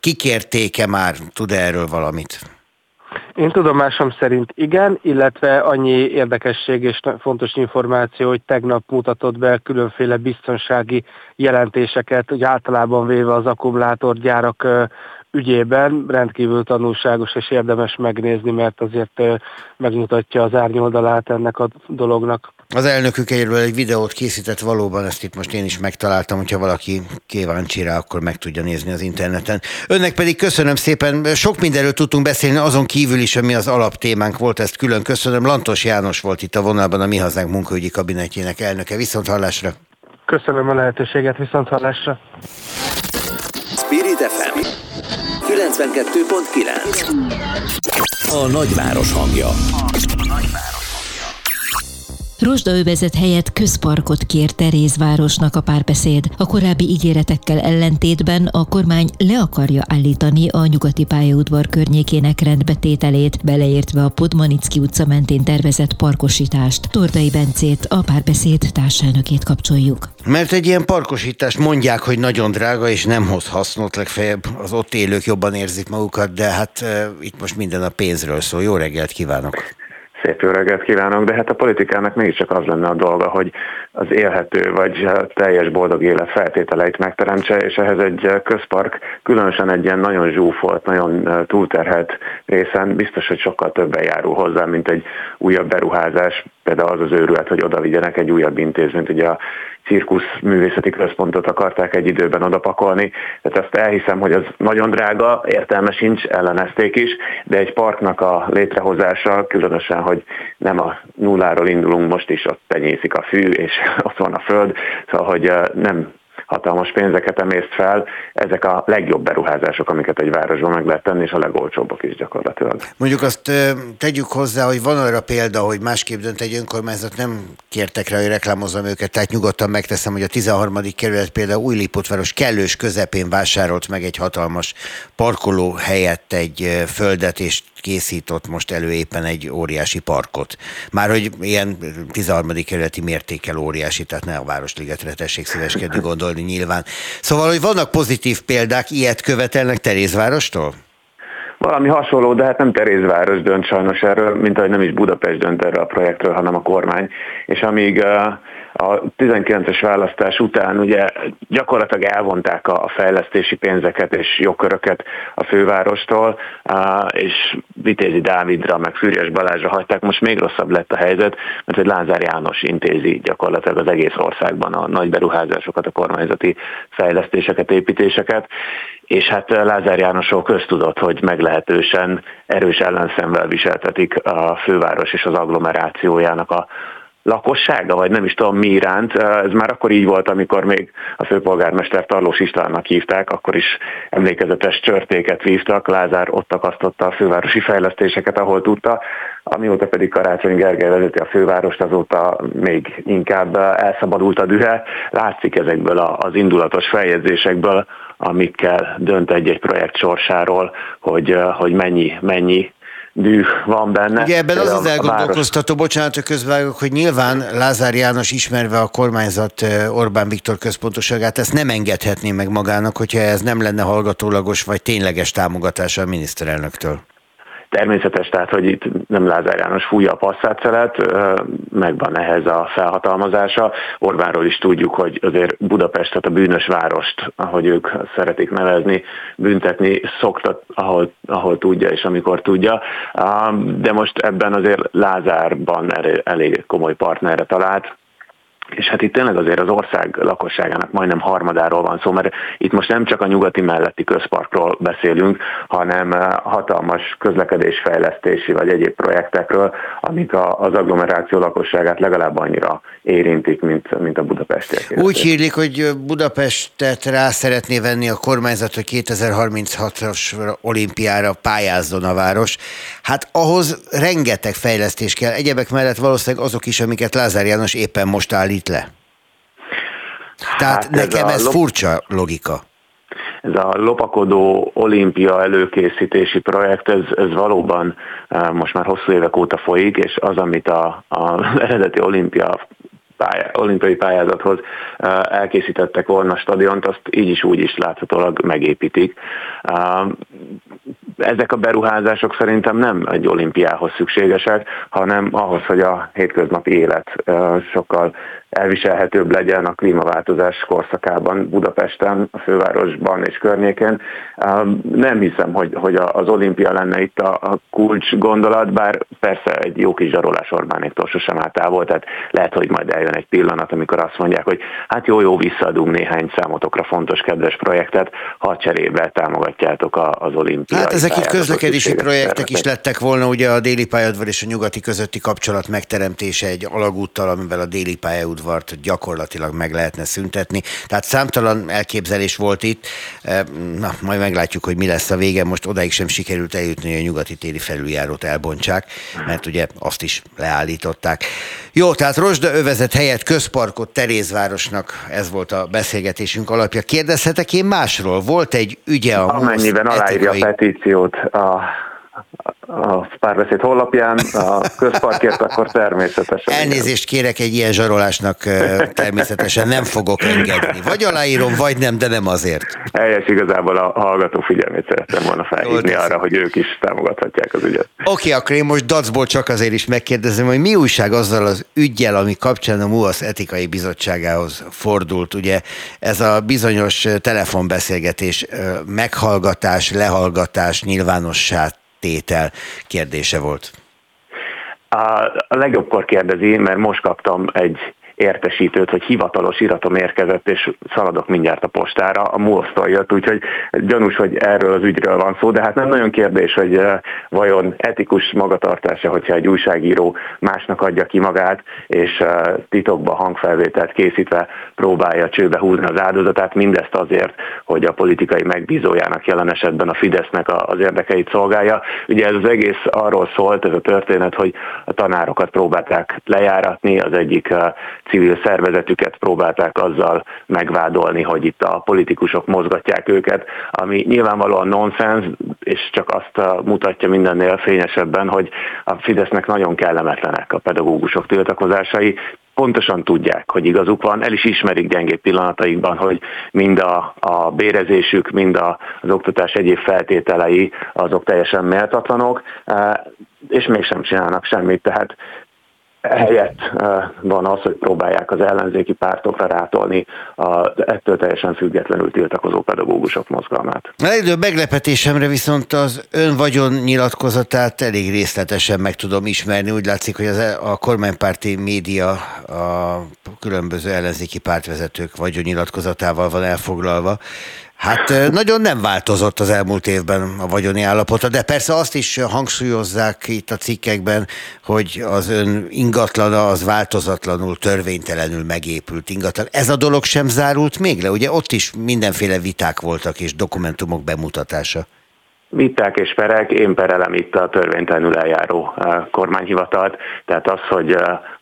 Kikérték-e már, tud -e erről valamit?
Én tudomásom szerint igen, illetve annyi érdekesség és fontos információ, hogy tegnap mutatott be különféle biztonsági jelentéseket, hogy általában véve az akkumulátorgyárak ügyében rendkívül tanulságos és érdemes megnézni, mert azért megmutatja az árnyoldalát ennek a dolognak.
Az elnökük egyről egy videót készített valóban, ezt itt most én is megtaláltam, hogyha valaki kíváncsi rá, akkor meg tudja nézni az interneten. Önnek pedig köszönöm szépen, sok mindenről tudtunk beszélni, azon kívül is, ami az alaptémánk volt, ezt külön köszönöm. Lantos János volt itt a vonalban, a Mi Hazánk munkaügyi kabinetjének elnöke. Viszont hallásra!
Köszönöm a lehetőséget, viszont hallásra!
Spirit FM 92.9 A nagyváros hangja.
Rozsdaövezet helyett közparkot kér Terézvárosnak a párbeszéd. A korábbi ígéretekkel ellentétben a kormány le akarja állítani a nyugati pályaudvar környékének rendbetételét, beleértve a Podmanicki utca mentén tervezett parkosítást. Tordai Bencét, a párbeszéd társelnökét kapcsoljuk.
Mert egy ilyen parkosítás mondják, hogy nagyon drága, és nem hoz hasznot, legfeljebb az ott élők jobban érzik magukat, de hát uh, itt most minden a pénzről szól. Jó reggelt kívánok!
Szép jó reggelt kívánok, de hát a politikának mégiscsak az lenne a dolga, hogy az élhető vagy teljes boldog élet feltételeit megteremtse, és ehhez egy közpark, különösen egy ilyen nagyon zsúfolt, nagyon túlterhelt részen biztos, hogy sokkal többen járul hozzá, mint egy újabb beruházás, például az az őrület, hogy oda vigyenek egy újabb intézményt, ugye a cirkusz művészeti központot akarták egy időben odapakolni, tehát azt elhiszem, hogy az nagyon drága, értelme sincs, ellenezték is, de egy parknak a létrehozása, különösen, hogy nem a nulláról indulunk, most is ott tenyészik a fű, és ott van a föld, szóval, hogy nem hatalmas pénzeket emészt fel. Ezek a legjobb beruházások, amiket egy városban meg lehet tenni, és a legolcsóbbak is gyakorlatilag.
Mondjuk azt tegyük hozzá, hogy van arra példa, hogy másképp dönt egy önkormányzat, nem kértek rá, hogy reklámozzam őket, tehát nyugodtan megteszem, hogy a 13. kerület például Újlipotváros kellős közepén vásárolt meg egy hatalmas parkoló helyett egy földet, és készított most elő éppen egy óriási parkot. Már hogy ilyen 13. kerületi mértékkel óriási, tehát ne a Városligetre tessék szíveskedni gondolni nyilván. Szóval, hogy vannak pozitív példák, ilyet követelnek Terézvárostól?
Valami hasonló, de hát nem Terézváros dönt sajnos erről, mint ahogy nem is Budapest dönt erről a projektről, hanem a kormány. És amíg uh, a 19-es választás után ugye gyakorlatilag elvonták a fejlesztési pénzeket és jogköröket a fővárostól, és Vitézi Dávidra, meg Fűrjes Balázsra hagyták. Most még rosszabb lett a helyzet, mert egy Lázár János intézi gyakorlatilag az egész országban a nagy beruházásokat, a kormányzati fejlesztéseket, építéseket, és hát Lázár Jánosról köztudott, hogy meglehetősen erős ellenszemvel viseltetik a főváros és az agglomerációjának a lakossága, vagy nem is tudom mi iránt. Ez már akkor így volt, amikor még a főpolgármester Tarlós Istvánnak hívták, akkor is emlékezetes csörtéket vívtak, Lázár ott akasztotta a fővárosi fejlesztéseket, ahol tudta, amióta pedig Karácsony Gergely vezeti a fővárost, azóta még inkább elszabadult a dühe. Látszik ezekből az indulatos feljegyzésekből, amikkel dönt egy-egy projekt sorsáról, hogy, hogy mennyi, mennyi dű van benne.
Ugye ebben az az elgondolkoztató, bocsánat, hogy közvágok, hogy nyilván Lázár János ismerve a kormányzat Orbán Viktor központoságát, ezt nem engedhetné meg magának, hogyha ez nem lenne hallgatólagos vagy tényleges támogatása a miniszterelnöktől
természetes, tehát hogy itt nem Lázár János fújja a passzát megvan ehhez a felhatalmazása. Orbánról is tudjuk, hogy azért Budapestet, a bűnös várost, ahogy ők szeretik nevezni, büntetni szokta, ahol, ahol tudja és amikor tudja. De most ebben azért Lázárban elég komoly partnerre talált, és hát itt tényleg azért az ország lakosságának majdnem harmadáról van szó, mert itt most nem csak a nyugati melletti közparkról beszélünk, hanem eh, hatalmas közlekedésfejlesztési vagy egyéb projektekről, amik az agglomeráció lakosságát legalább annyira érintik, mint, mint a budapestiek.
Úgy hírlik, hogy Budapestet rá szeretné venni a kormányzat, hogy 2036-as olimpiára pályázzon a város. Hát ahhoz rengeteg fejlesztés kell. Egyebek mellett valószínűleg azok is, amiket Lázár János éppen most állít le? Tehát hát nekem ez, ez lop... furcsa logika.
Ez a lopakodó olimpia előkészítési projekt, ez, ez valóban eh, most már hosszú évek óta folyik, és az, amit a, a eredeti olimpia pályá, olimpiai pályázathoz elkészítettek volna stadiont, azt így is úgy is láthatólag megépítik. Ezek a beruházások szerintem nem egy olimpiához szükségesek, hanem ahhoz, hogy a hétköznapi élet sokkal elviselhetőbb legyen a klímaváltozás korszakában, Budapesten, a fővárosban és környékén. Nem hiszem, hogy, hogy az olimpia lenne itt a, a kulcs gondolat, bár persze egy jó kis zsarolás Orbánéktól sosem áll távol, tehát lehet, hogy majd eljön egy pillanat, amikor azt mondják, hogy hát jó, jó, visszaadunk néhány számotokra fontos, kedves projektet, ha cserébe támogatjátok az olimpiát.
Hát ezek itt közlekedési projektek is lettek volna, ugye a déli pályadvar és a nyugati közötti kapcsolat megteremtése egy alagúttal, amivel a déli pályaudvar udvart gyakorlatilag meg lehetne szüntetni. Tehát számtalan elképzelés volt itt. Na, majd meglátjuk, hogy mi lesz a vége. Most odáig sem sikerült eljutni, hogy a nyugati téri felüljárót elbontsák, mert ugye azt is leállították. Jó, tehát Rosda övezet helyett közparkot Terézvárosnak, ez volt a beszélgetésünk alapja. Kérdezhetek én másról? Volt egy ügye a
Amennyiben aláírja a petíciót a a párbeszéd honlapján a közparkért, akkor természetesen.
Elnézést kérek egy ilyen zsarolásnak, természetesen nem fogok engedni. Vagy aláírom, vagy nem, de nem azért.
Helyes igazából a hallgató figyelmét szerettem volna felhívni arra, hogy ők is támogathatják az ügyet.
Oké, okay, akkor én most dacból csak azért is megkérdezem, hogy mi újság azzal az ügyjel, ami kapcsán a MUASZ etikai bizottságához fordult. Ugye ez a bizonyos telefonbeszélgetés, meghallgatás, lehallgatás, nyilvánossá tétel kérdése volt?
A, a legjobbkor kérdezi, mert most kaptam egy értesítőt, hogy hivatalos iratom érkezett, és szaladok mindjárt a postára, a MOL-tól jött, úgyhogy gyanús, hogy erről az ügyről van szó, de hát nem nagyon kérdés, hogy eh, vajon etikus magatartása, hogyha egy újságíró másnak adja ki magát, és eh, titokba hangfelvételt készítve próbálja csőbe húzni az áldozatát, mindezt azért, hogy a politikai megbízójának jelen esetben a Fidesznek az érdekeit szolgálja. Ugye ez az egész arról szólt, ez a történet, hogy a tanárokat próbálták lejáratni, az egyik eh, civil szervezetüket próbálták azzal megvádolni, hogy itt a politikusok mozgatják őket, ami nyilvánvalóan nonsens, és csak azt mutatja mindennél fényesebben, hogy a Fidesznek nagyon kellemetlenek a pedagógusok tiltakozásai, pontosan tudják, hogy igazuk van, el is ismerik gyengébb pillanataikban, hogy mind a, a bérezésük, mind a, az oktatás egyéb feltételei azok teljesen méltatlanok, eh, és mégsem csinálnak semmit. Tehát helyett van az, hogy próbálják az ellenzéki pártokra rátolni a ettől teljesen függetlenül tiltakozó pedagógusok mozgalmát.
Elődő meglepetésemre viszont az ön vagyon nyilatkozatát elég részletesen meg tudom ismerni. Úgy látszik, hogy az, e- a kormánypárti média a különböző ellenzéki pártvezetők vagyon nyilatkozatával van elfoglalva. Hát nagyon nem változott az elmúlt évben a vagyoni állapota, de persze azt is hangsúlyozzák itt a cikkekben, hogy az ön ingatlana az változatlanul, törvénytelenül megépült ingatlan. Ez a dolog sem zárult még le, ugye ott is mindenféle viták voltak és dokumentumok bemutatása.
Viták és perek, én perelem itt a törvénytelenül eljáró kormányhivatalt, tehát az, hogy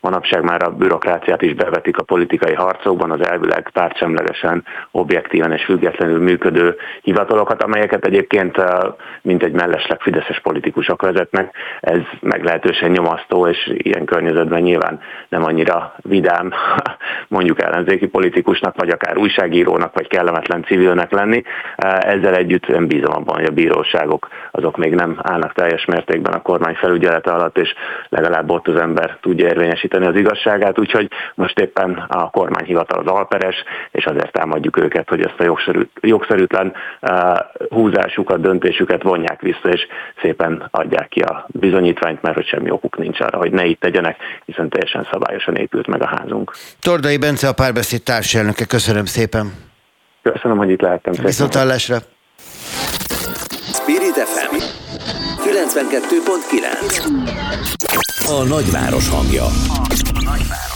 manapság már a bürokráciát is bevetik a politikai harcokban, az elvileg pártsemlegesen, objektíven és függetlenül működő hivatalokat, amelyeket egyébként eh, mint egy mellesleg fideszes politikusok vezetnek, ez meglehetősen nyomasztó, és ilyen környezetben nyilván nem annyira vidám mondjuk ellenzéki politikusnak, vagy akár újságírónak, vagy kellemetlen civilnek lenni. Ezzel együtt én bízom abban, hogy a bíróság hatóságok azok még nem állnak teljes mértékben a kormány felügyelete alatt, és legalább ott az ember tudja érvényesíteni az igazságát, úgyhogy most éppen a kormányhivatal az alperes, és azért támadjuk őket, hogy ezt a jogszerű, jogszerűtlen uh, húzásukat, döntésüket vonják vissza, és szépen adják ki a bizonyítványt, mert hogy semmi okuk nincs arra, hogy ne itt tegyenek, hiszen teljesen szabályosan épült meg a házunk.
Tordai Bence a párbeszéd társelnöke, köszönöm szépen.
Köszönöm, hogy itt lehettem.
Viszontlátásra.
Spirit FM 92.9 A nagyváros hangja. A nagyváros.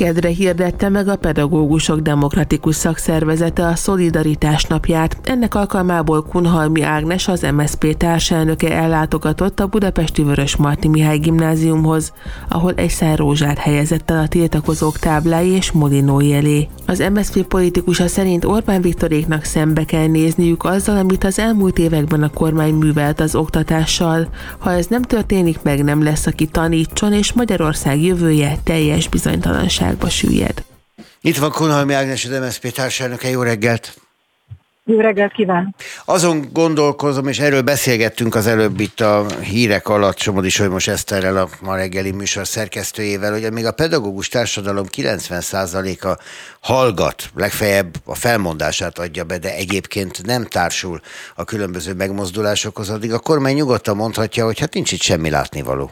Kedre hirdette meg a Pedagógusok Demokratikus Szakszervezete a Szolidaritás napját. Ennek alkalmából Kunhalmi Ágnes, az MSZP társelnöke ellátogatott a budapesti Vörös Marti Mihály gimnáziumhoz, ahol egy szár rózsát helyezett el a tiltakozók táblái és molinói elé. Az MSZP politikusa szerint Orbán Viktoréknak szembe kell nézniük azzal, amit az elmúlt években a kormány művelt az oktatással. Ha ez nem történik meg, nem lesz, aki tanítson, és Magyarország jövője teljes bizonytalanság válságba süllyed.
Itt van Kunhalmi Ágnes, az MSZP társadalmaka, jó reggelt!
Jó reggelt kíván!
Azon gondolkozom, és erről beszélgettünk az előbb itt a hírek alatt Somodi Solymos Eszterrel, a ma reggeli műsor szerkesztőjével, hogy még a pedagógus társadalom 90%-a hallgat, legfeljebb a felmondását adja be, de egyébként nem társul a különböző megmozdulásokhoz, addig a kormány nyugodtan mondhatja, hogy hát nincs itt semmi látnivaló.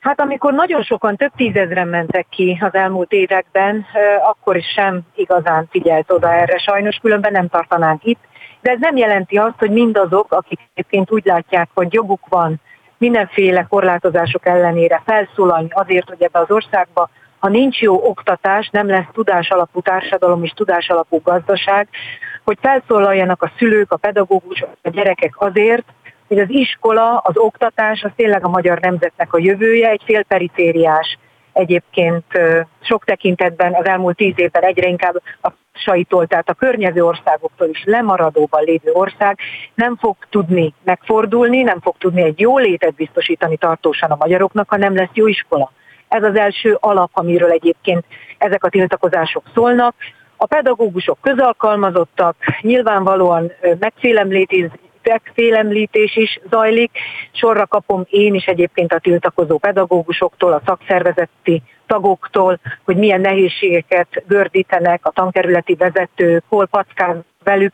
Hát amikor nagyon sokan, több tízezren mentek ki az elmúlt években, akkor is sem igazán figyelt oda erre, sajnos különben nem tartanánk itt. De ez nem jelenti azt, hogy mindazok, akik egyébként úgy látják, hogy joguk van mindenféle korlátozások ellenére felszólalni azért, hogy ebbe az országba, ha nincs jó oktatás, nem lesz tudás alapú társadalom és tudás alapú gazdaság, hogy felszólaljanak a szülők, a pedagógusok, a gyerekek azért, hogy az iskola, az oktatás, az tényleg a magyar nemzetnek a jövője, egy félperifériás egyébként sok tekintetben az elmúlt tíz évben egyre inkább a sajtól, tehát a környező országoktól is lemaradóban lévő ország nem fog tudni megfordulni, nem fog tudni egy jó létet biztosítani tartósan a magyaroknak, ha nem lesz jó iskola. Ez az első alap, amiről egyébként ezek a tiltakozások szólnak. A pedagógusok közalkalmazottak, nyilvánvalóan megfélemlítik, félemlítés is zajlik. Sorra kapom én is egyébként a tiltakozó pedagógusoktól, a szakszervezeti tagoktól, hogy milyen nehézségeket gördítenek a tankerületi vezetők, hol packán velük.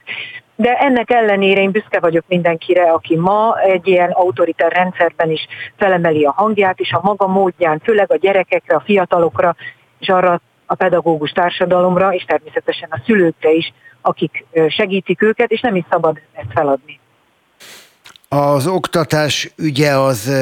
De ennek ellenére én büszke vagyok mindenkire, aki ma egy ilyen autoritár rendszerben is felemeli a hangját, és a maga módján, főleg a gyerekekre, a fiatalokra, és arra a pedagógus társadalomra, és természetesen a szülőkre is, akik segítik őket, és nem is szabad ezt feladni.
Az oktatás ügye az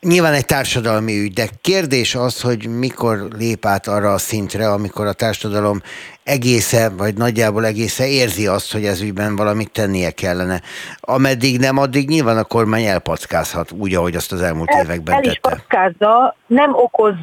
nyilván egy társadalmi ügy, de kérdés az, hogy mikor lép át arra a szintre, amikor a társadalom egésze, vagy nagyjából egésze érzi azt, hogy ez ügyben valamit tennie kellene. Ameddig nem, addig nyilván a kormány elpackázhat úgy, ahogy azt az elmúlt el, években
el
tette.
is packázza, nem okoz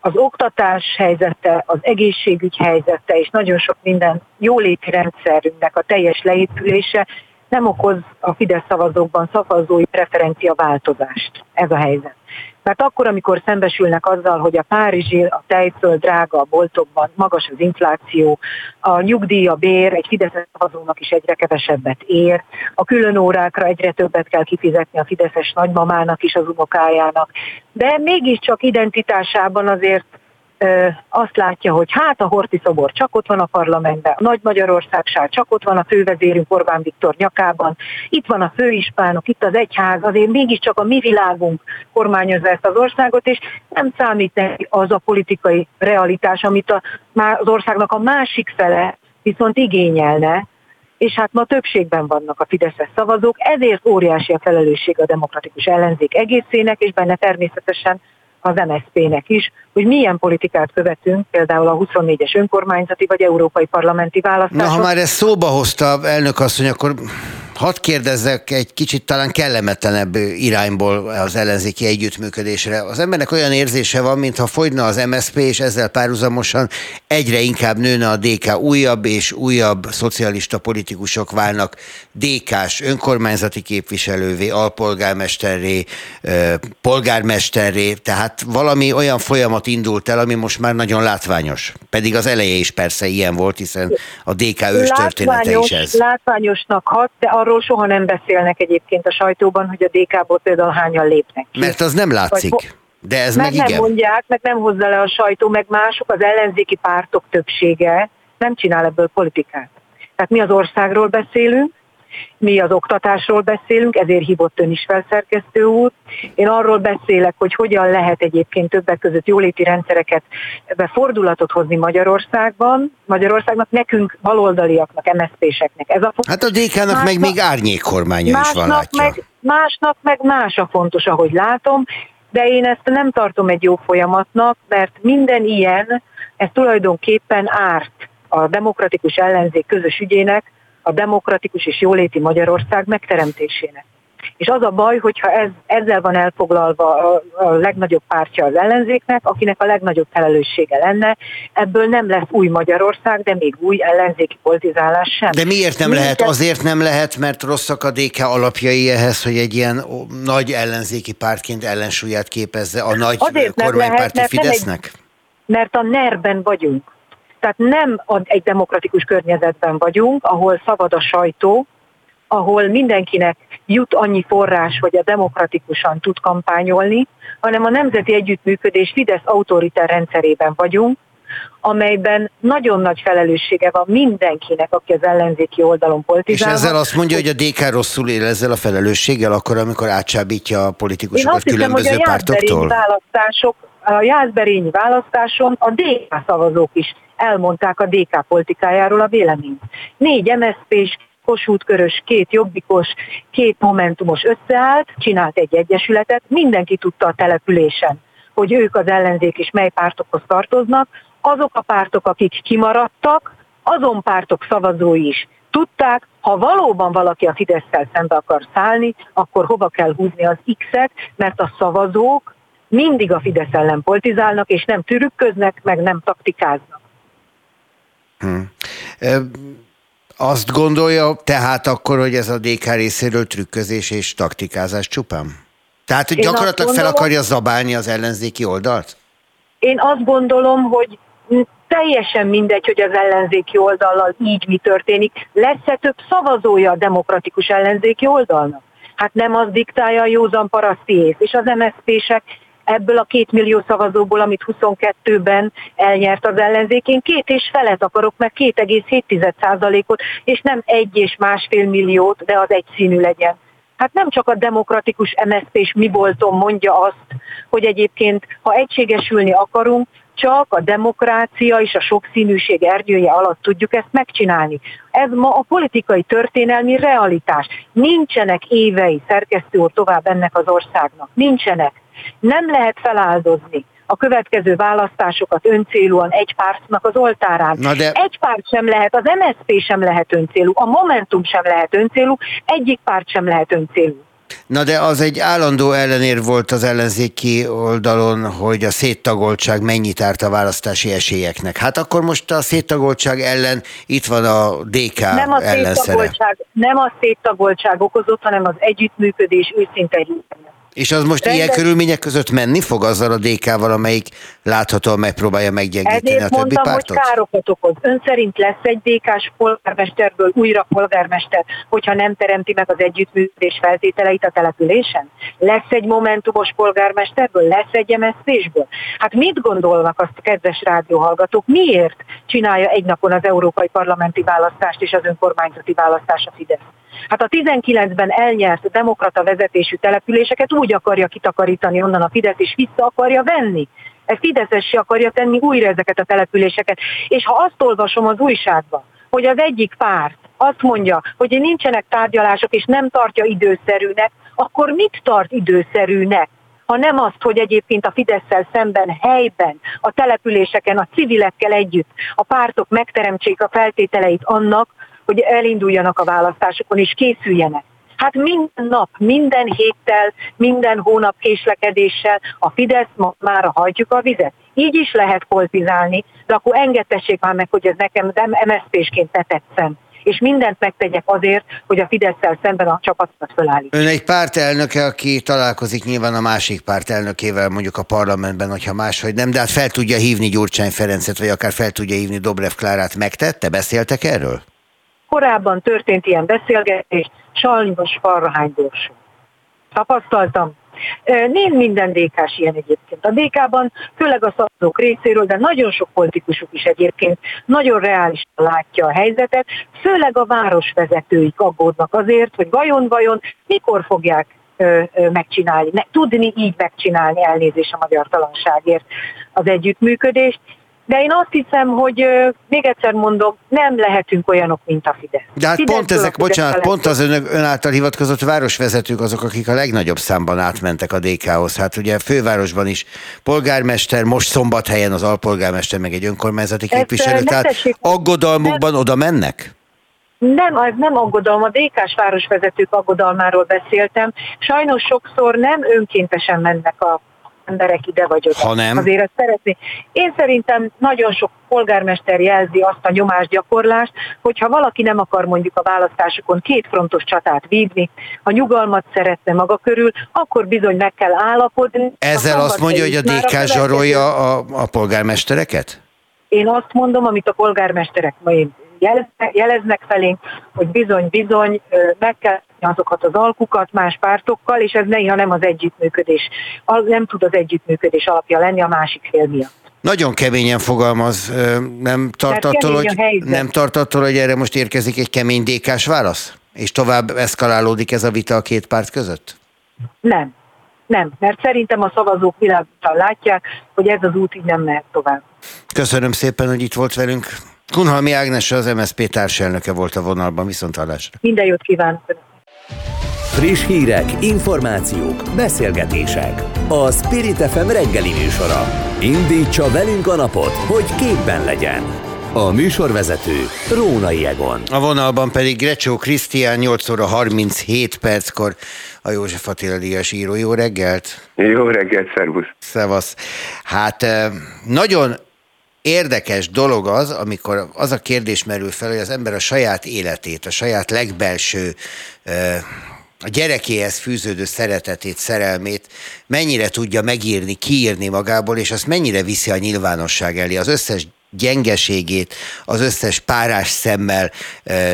az oktatás helyzete, az egészségügy helyzete, és nagyon sok minden jóléti rendszerünknek a teljes leépülése nem okoz a Fidesz szavazókban szavazói preferencia változást. Ez a helyzet. Mert akkor, amikor szembesülnek azzal, hogy a Párizsi, a tejföld drága a boltokban, magas az infláció, a nyugdíj, a bér egy Fideszes szavazónak is egyre kevesebbet ér, a külön órákra egyre többet kell kifizetni a Fideszes nagymamának is, az unokájának, de mégiscsak identitásában azért azt látja, hogy hát a Horti szobor csak ott van a parlamentben, a Nagy Magyarországság csak ott van a fővezérünk Orbán Viktor nyakában, itt van a főispánok, itt az egyház, azért mégiscsak a mi világunk kormányozza ezt az országot, és nem számít neki az a politikai realitás, amit a, az országnak a másik fele viszont igényelne, és hát ma többségben vannak a Fideszes szavazók, ezért óriási a felelősség a demokratikus ellenzék egészének, és benne természetesen az MSZP-nek is, hogy milyen politikát követünk, például a 24-es önkormányzati vagy európai parlamenti választáson.
Na, ha már ezt szóba hozta elnök asszony, akkor hadd kérdezzek egy kicsit talán kellemetlenebb irányból az ellenzéki együttműködésre. Az embernek olyan érzése van, mintha fogyna az MSZP, és ezzel párhuzamosan egyre inkább nőne a DK. Újabb és újabb szocialista politikusok válnak DK-s önkormányzati képviselővé, alpolgármesterré, polgármesterré, tehát valami olyan folyamat indult el, ami most már nagyon látványos. Pedig az eleje is persze ilyen volt, hiszen a DK őstörténete is ez.
Látványosnak hat, de arról soha nem beszélnek egyébként a sajtóban, hogy a DK-ból például hányan lépnek
ki. Mert az nem látszik. Vagy, de ez
meg,
meg igen.
nem mondják, meg nem hozza le a sajtó, meg mások, az ellenzéki pártok többsége nem csinál ebből politikát. Tehát mi az országról beszélünk, mi az oktatásról beszélünk, ezért hívott ön is felszerkesztő úr. Én arról beszélek, hogy hogyan lehet egyébként többek között jóléti rendszereket befordulatot hozni Magyarországban. Magyarországnak nekünk, baloldaliaknak, MSZP-seknek. Ez a
hát a DK-nak meg még árnyékkormánya is van, látja.
Meg, másnak meg más a fontos, ahogy látom, de én ezt nem tartom egy jó folyamatnak, mert minden ilyen, ez tulajdonképpen árt a demokratikus ellenzék közös ügyének, a demokratikus és jóléti Magyarország megteremtésének. És az a baj, hogyha ez, ezzel van elfoglalva a, a legnagyobb pártja az ellenzéknek, akinek a legnagyobb felelőssége lenne, ebből nem lesz új Magyarország, de még új ellenzéki politizálás sem.
De miért nem Minden... lehet? Azért nem lehet, mert rosszak a DK alapjai ehhez, hogy egy ilyen nagy ellenzéki pártként ellensúlyát képezze a nagy Azért kormánypárti lehet, Fidesznek? Egy,
mert a nerben vagyunk. Tehát nem egy demokratikus környezetben vagyunk, ahol szabad a sajtó, ahol mindenkinek jut annyi forrás, hogy a demokratikusan tud kampányolni, hanem a nemzeti együttműködés Fidesz autoritár rendszerében vagyunk, amelyben nagyon nagy felelőssége van mindenkinek, aki az ellenzéki oldalon politizál.
És ezzel azt mondja, hogy a DK rosszul él ezzel a felelősséggel, akkor, amikor átsábítja a politikusokat különböző
hiszem,
pártoktól?
Hogy a választások, a Jászberényi választáson a DK szavazók is elmondták a DK politikájáról a véleményt. Négy MSZP-s, Kossuth Körös, két jobbikos, két momentumos összeállt, csinált egy egyesületet, mindenki tudta a településen, hogy ők az ellenzék és mely pártokhoz tartoznak, azok a pártok, akik kimaradtak, azon pártok szavazói is tudták, ha valóban valaki a fidesz szembe akar szállni, akkor hova kell húzni az X-et, mert a szavazók mindig a Fidesz ellen politizálnak, és nem trükköznek, meg nem taktikáznak.
Hmm. Azt gondolja tehát akkor, hogy ez a DK részéről trükközés és taktikázás csupán? Tehát, hogy gyakorlatilag gondolom, fel akarja zabálni az ellenzéki oldalt?
Én azt gondolom, hogy teljesen mindegy, hogy az ellenzéki oldallal így mi történik. Lesz-e több szavazója a demokratikus ellenzéki oldalnak? Hát nem az diktálja a józan paraszti ész. És az MSZP-sek ebből a két millió szavazóból, amit 22-ben elnyert az ellenzék, én két és felet akarok, meg 2,7%-ot, és nem egy és másfél milliót, de az egy színű legyen. Hát nem csak a demokratikus MSZP és mi voltom mondja azt, hogy egyébként, ha egységesülni akarunk, csak a demokrácia és a sokszínűség erdője alatt tudjuk ezt megcsinálni. Ez ma a politikai történelmi realitás. Nincsenek évei, szerkesztő úr, tovább ennek az országnak. Nincsenek. Nem lehet feláldozni a következő választásokat öncélúan egy pártnak az oltárán. Na de... Egy párt sem lehet, az MSZP sem lehet öncélú, a Momentum sem lehet öncélú, egyik párt sem lehet öncélú.
Na de az egy állandó ellenér volt az ellenzéki oldalon, hogy a széttagoltság mennyit árt a választási esélyeknek. Hát akkor most a széttagoltság ellen itt van a DK nem a széttagoltság,
Nem a széttagoltság okozott, hanem az együttműködés őszinte
és az most Rendes... ilyen körülmények között menni fog azzal a DK-val, amelyik láthatóan megpróbálja meggyengíteni Ezért a többi mondtam, pártot?
hogy károkat okoz. Ön szerint lesz egy DK-s polgármesterből újra polgármester, hogyha nem teremti meg az együttműködés feltételeit a településen? Lesz egy momentumos polgármesterből? Lesz egy MSZP-sből? Hát mit gondolnak azt a kedves rádióhallgatók? Miért csinálja egy napon az európai parlamenti választást és az önkormányzati választás a Fidesz? Hát a 19-ben elnyert demokrata vezetésű településeket úgy akarja kitakarítani onnan a Fidesz, és vissza akarja venni. Ez Fideszes akarja tenni újra ezeket a településeket. És ha azt olvasom az újságban, hogy az egyik párt azt mondja, hogy nincsenek tárgyalások és nem tartja időszerűnek, akkor mit tart időszerűnek? ha nem azt, hogy egyébként a fidesz szemben helyben, a településeken, a civilekkel együtt a pártok megteremtsék a feltételeit annak, hogy elinduljanak a választásokon és készüljenek. Hát minden nap, minden héttel, minden hónap késlekedéssel a Fidesz már hagyjuk a vizet. Így is lehet kolpizálni, de akkor engedtessék már meg, hogy ez nekem nem MSZP-sként ne tetszem és mindent megtegyek azért, hogy a fidesz szemben a csapatot fölállít.
Ön egy pártelnöke, aki találkozik nyilván a másik párt elnökével mondjuk a parlamentben, hogyha máshogy nem, de hát fel tudja hívni Gyurcsány Ferencet, vagy akár fel tudja hívni Dobrev Klárát. Megtette? Beszéltek erről?
Korábban történt ilyen beszélgetés, sajnos farrahány borsó. Tapasztaltam, nem minden dk ilyen egyébként. A DK-ban, főleg a szavazók részéről, de nagyon sok politikusuk is egyébként nagyon reálisan látja a helyzetet, főleg a városvezetőik aggódnak azért, hogy vajon-vajon mikor fogják megcsinálni, tudni így megcsinálni elnézés a magyar talanságért az együttműködést, de én azt hiszem, hogy még egyszer mondom, nem lehetünk olyanok, mint a Fidesz.
De hát pont ezek, bocsánat, pont az ön, ön által hivatkozott városvezetők azok, akik a legnagyobb számban átmentek a DK-hoz. Hát ugye fővárosban is polgármester, most szombathelyen az alpolgármester, meg egy önkormányzati képviselő, tehát tessék, aggodalmukban nem, oda mennek?
Nem, az nem aggodalom, a DK-s városvezetők aggodalmáról beszéltem. Sajnos sokszor nem önkéntesen mennek a emberek ide vagy oda.
Ha nem?
Azért ezt szeretné. Én szerintem nagyon sok polgármester jelzi azt a nyomásgyakorlást, hogyha valaki nem akar mondjuk a választásokon két frontos csatát vívni, ha nyugalmat szeretne maga körül, akkor bizony meg kell állapodni.
Ezzel azt mondja, hogy a DK zsarolja a, a polgármestereket?
Én azt mondom, amit a polgármesterek ma én jeleznek felénk, hogy bizony-bizony meg kell azokat az alkukat más pártokkal, és ez néha nem az együttműködés, nem tud az együttműködés alapja lenni a másik fél miatt.
Nagyon keményen fogalmaz, nem tart, attól, hogy, nem tart attól, hogy erre most érkezik egy kemény dékás válasz? És tovább eszkalálódik ez a vita a két párt között?
Nem, nem, mert szerintem a szavazók világosan látják, hogy ez az út így nem mehet tovább.
Köszönöm szépen, hogy itt volt velünk. Kunhalmi Ágnes az MSZP társelnöke volt a vonalban, viszont hallásra.
Minden jót kívánok!
Friss hírek, információk, beszélgetések. A Spirit FM reggeli műsora. Indítsa velünk a napot, hogy képben legyen. A műsorvezető Rónai Egon.
A vonalban pedig Grecsó Krisztián 8 óra 37 perckor a József Attila Díjas író. Jó reggelt!
Jó reggelt, szervusz!
Szevasz! Hát eh, nagyon érdekes dolog az, amikor az a kérdés merül fel, hogy az ember a saját életét, a saját legbelső a gyerekéhez fűződő szeretetét, szerelmét mennyire tudja megírni, kiírni magából, és azt mennyire viszi a nyilvánosság elé. Az összes gyengeségét, az összes párás szemmel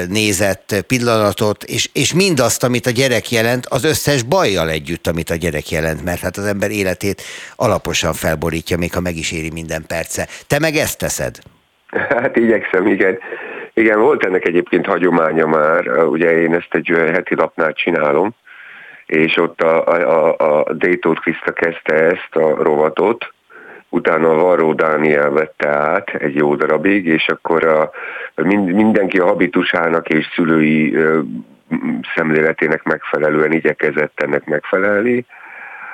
nézett pillanatot, és, és mindazt, amit a gyerek jelent, az összes bajjal együtt, amit a gyerek jelent, mert hát az ember életét alaposan felborítja, még ha meg is éri minden perce. Te meg ezt teszed?
Hát igyekszem, igen. Igen, volt ennek egyébként hagyománya már, ugye én ezt egy heti lapnál csinálom, és ott a, a, a Détót Kriszta kezdte ezt a rovatot, utána a Varró Dániel vette át egy jó darabig, és akkor a, mindenki a habitusának és szülői szemléletének megfelelően igyekezett ennek megfelelni,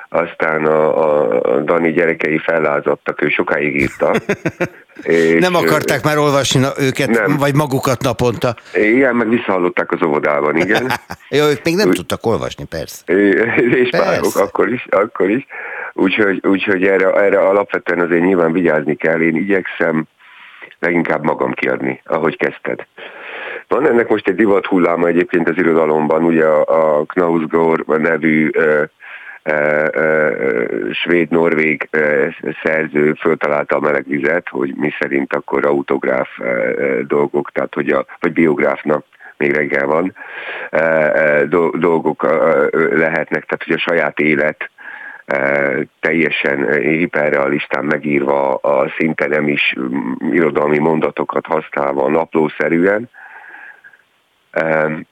aztán a, a Dani gyerekei fellázadtak, ő sokáig írta.
és nem akarták már olvasni őket, nem. vagy magukat naponta?
Igen, meg visszahallották az óvodában, igen.
Jó, ők még nem Úgy, tudtak olvasni, persze.
És párok, akkor is, akkor is. Úgyhogy, úgyhogy erre, erre alapvetően azért nyilván vigyázni kell. Én igyekszem leginkább magam kiadni, ahogy kezdted. Van ennek most egy divat hulláma egyébként az irodalomban, ugye a, a Knausgård nevű svéd-norvég szerző föltalálta a melegvizet, hogy mi szerint akkor autográf dolgok, tehát hogy a, vagy biográfnak még reggel van, dolgok lehetnek, tehát hogy a saját élet teljesen hiperrealistán megírva, a szinte nem is irodalmi mondatokat használva naplószerűen,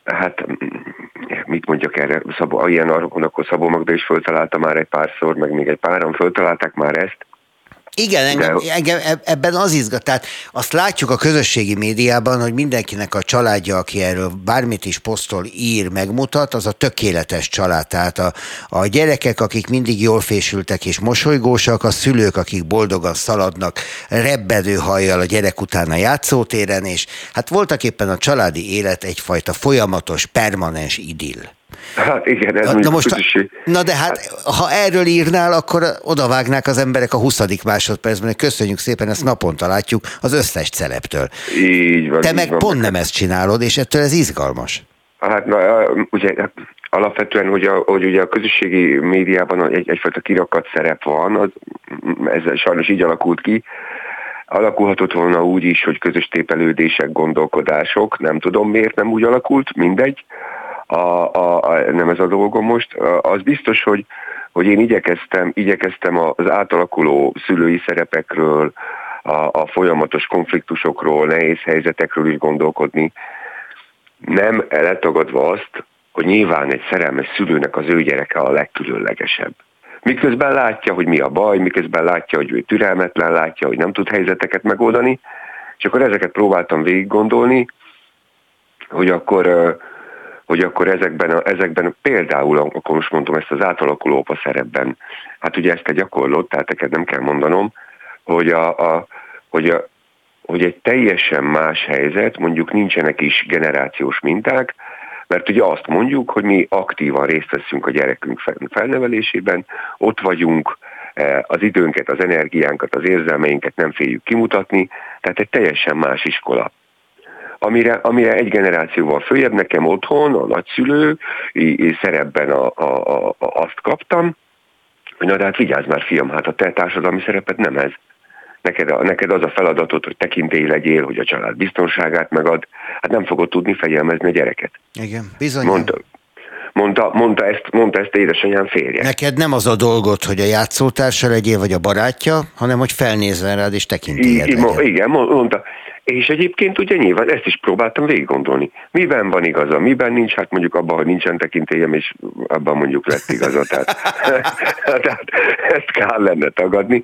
Hát mit mondjak erre, Szabó, ilyen akkor Szabó Magda is föltalálta már egy párszor, meg még egy páran föltalálták már ezt,
Igen, engem, engem ebben az izgat. Tehát azt látjuk a közösségi médiában, hogy mindenkinek a családja, aki erről bármit is posztol, ír, megmutat, az a tökéletes család. Tehát a, a gyerekek, akik mindig jól fésültek és mosolygósak, a szülők, akik boldogan szaladnak, rebbedő hajjal a gyerek után a játszótéren, és hát voltak éppen a családi élet egyfajta folyamatos, permanens idill.
Hát igen, ez
na, most, na de hát, ha erről írnál, akkor odavágnák az emberek a 20. másodpercben, hogy köszönjük szépen, ezt naponta látjuk az összes celeptől.
Így van.
Te
így
meg
van.
pont nem ezt csinálod, és ettől ez izgalmas.
Hát na, ugye alapvetően, hogy, a, hogy ugye a közösségi médiában egy, egyfajta kirakat szerep van, az, ez sajnos így alakult ki, Alakulhatott volna úgy is, hogy közös tépelődések, gondolkodások, nem tudom miért nem úgy alakult, mindegy a, a, a, nem ez a dolgom most. Az biztos, hogy, hogy én igyekeztem, igyekeztem az átalakuló szülői szerepekről, a, a folyamatos konfliktusokról, nehéz helyzetekről is gondolkodni, nem letagadva azt, hogy nyilván egy szerelmes szülőnek az ő gyereke a legkülönlegesebb. Miközben látja, hogy mi a baj, miközben látja, hogy ő türelmetlen, látja, hogy nem tud helyzeteket megoldani, és akkor ezeket próbáltam végig gondolni, hogy akkor hogy akkor ezekben, a, ezekben például, akkor most mondom ezt az átalakuló opa szerepben, hát ugye ezt a gyakorlott, tehát neked nem kell mondanom, hogy, a, a, hogy, a, hogy egy teljesen más helyzet, mondjuk nincsenek is generációs minták, mert ugye azt mondjuk, hogy mi aktívan részt veszünk a gyerekünk felnevelésében, ott vagyunk, e, az időnket, az energiánkat, az érzelmeinket nem féljük kimutatni, tehát egy teljesen más iskola amire, amire egy generációval följebb nekem otthon, a nagyszülő szerepben a, a, a, azt kaptam, hogy na de hát vigyázz már fiam, hát a te társadalmi szerepet nem ez. Neked, neked az a feladatod, hogy tekintély legyél, hogy a család biztonságát megad, hát nem fogod tudni fegyelmezni a gyereket.
Igen, bizony.
Mondta, mondta, mondta, ezt, mondta ezt édesanyám férje.
Neked nem az a dolgot, hogy a játszótársa legyél, vagy a barátja, hanem hogy felnézzen rád és tekintélyed
Igen, mondta. És egyébként ugye nyilván ezt is próbáltam végig gondolni. Miben van igaza, miben nincs, hát mondjuk abban, hogy nincsen tekintélyem, és abban mondjuk lett igaza. Tehát, tehát ezt kell lenne tagadni.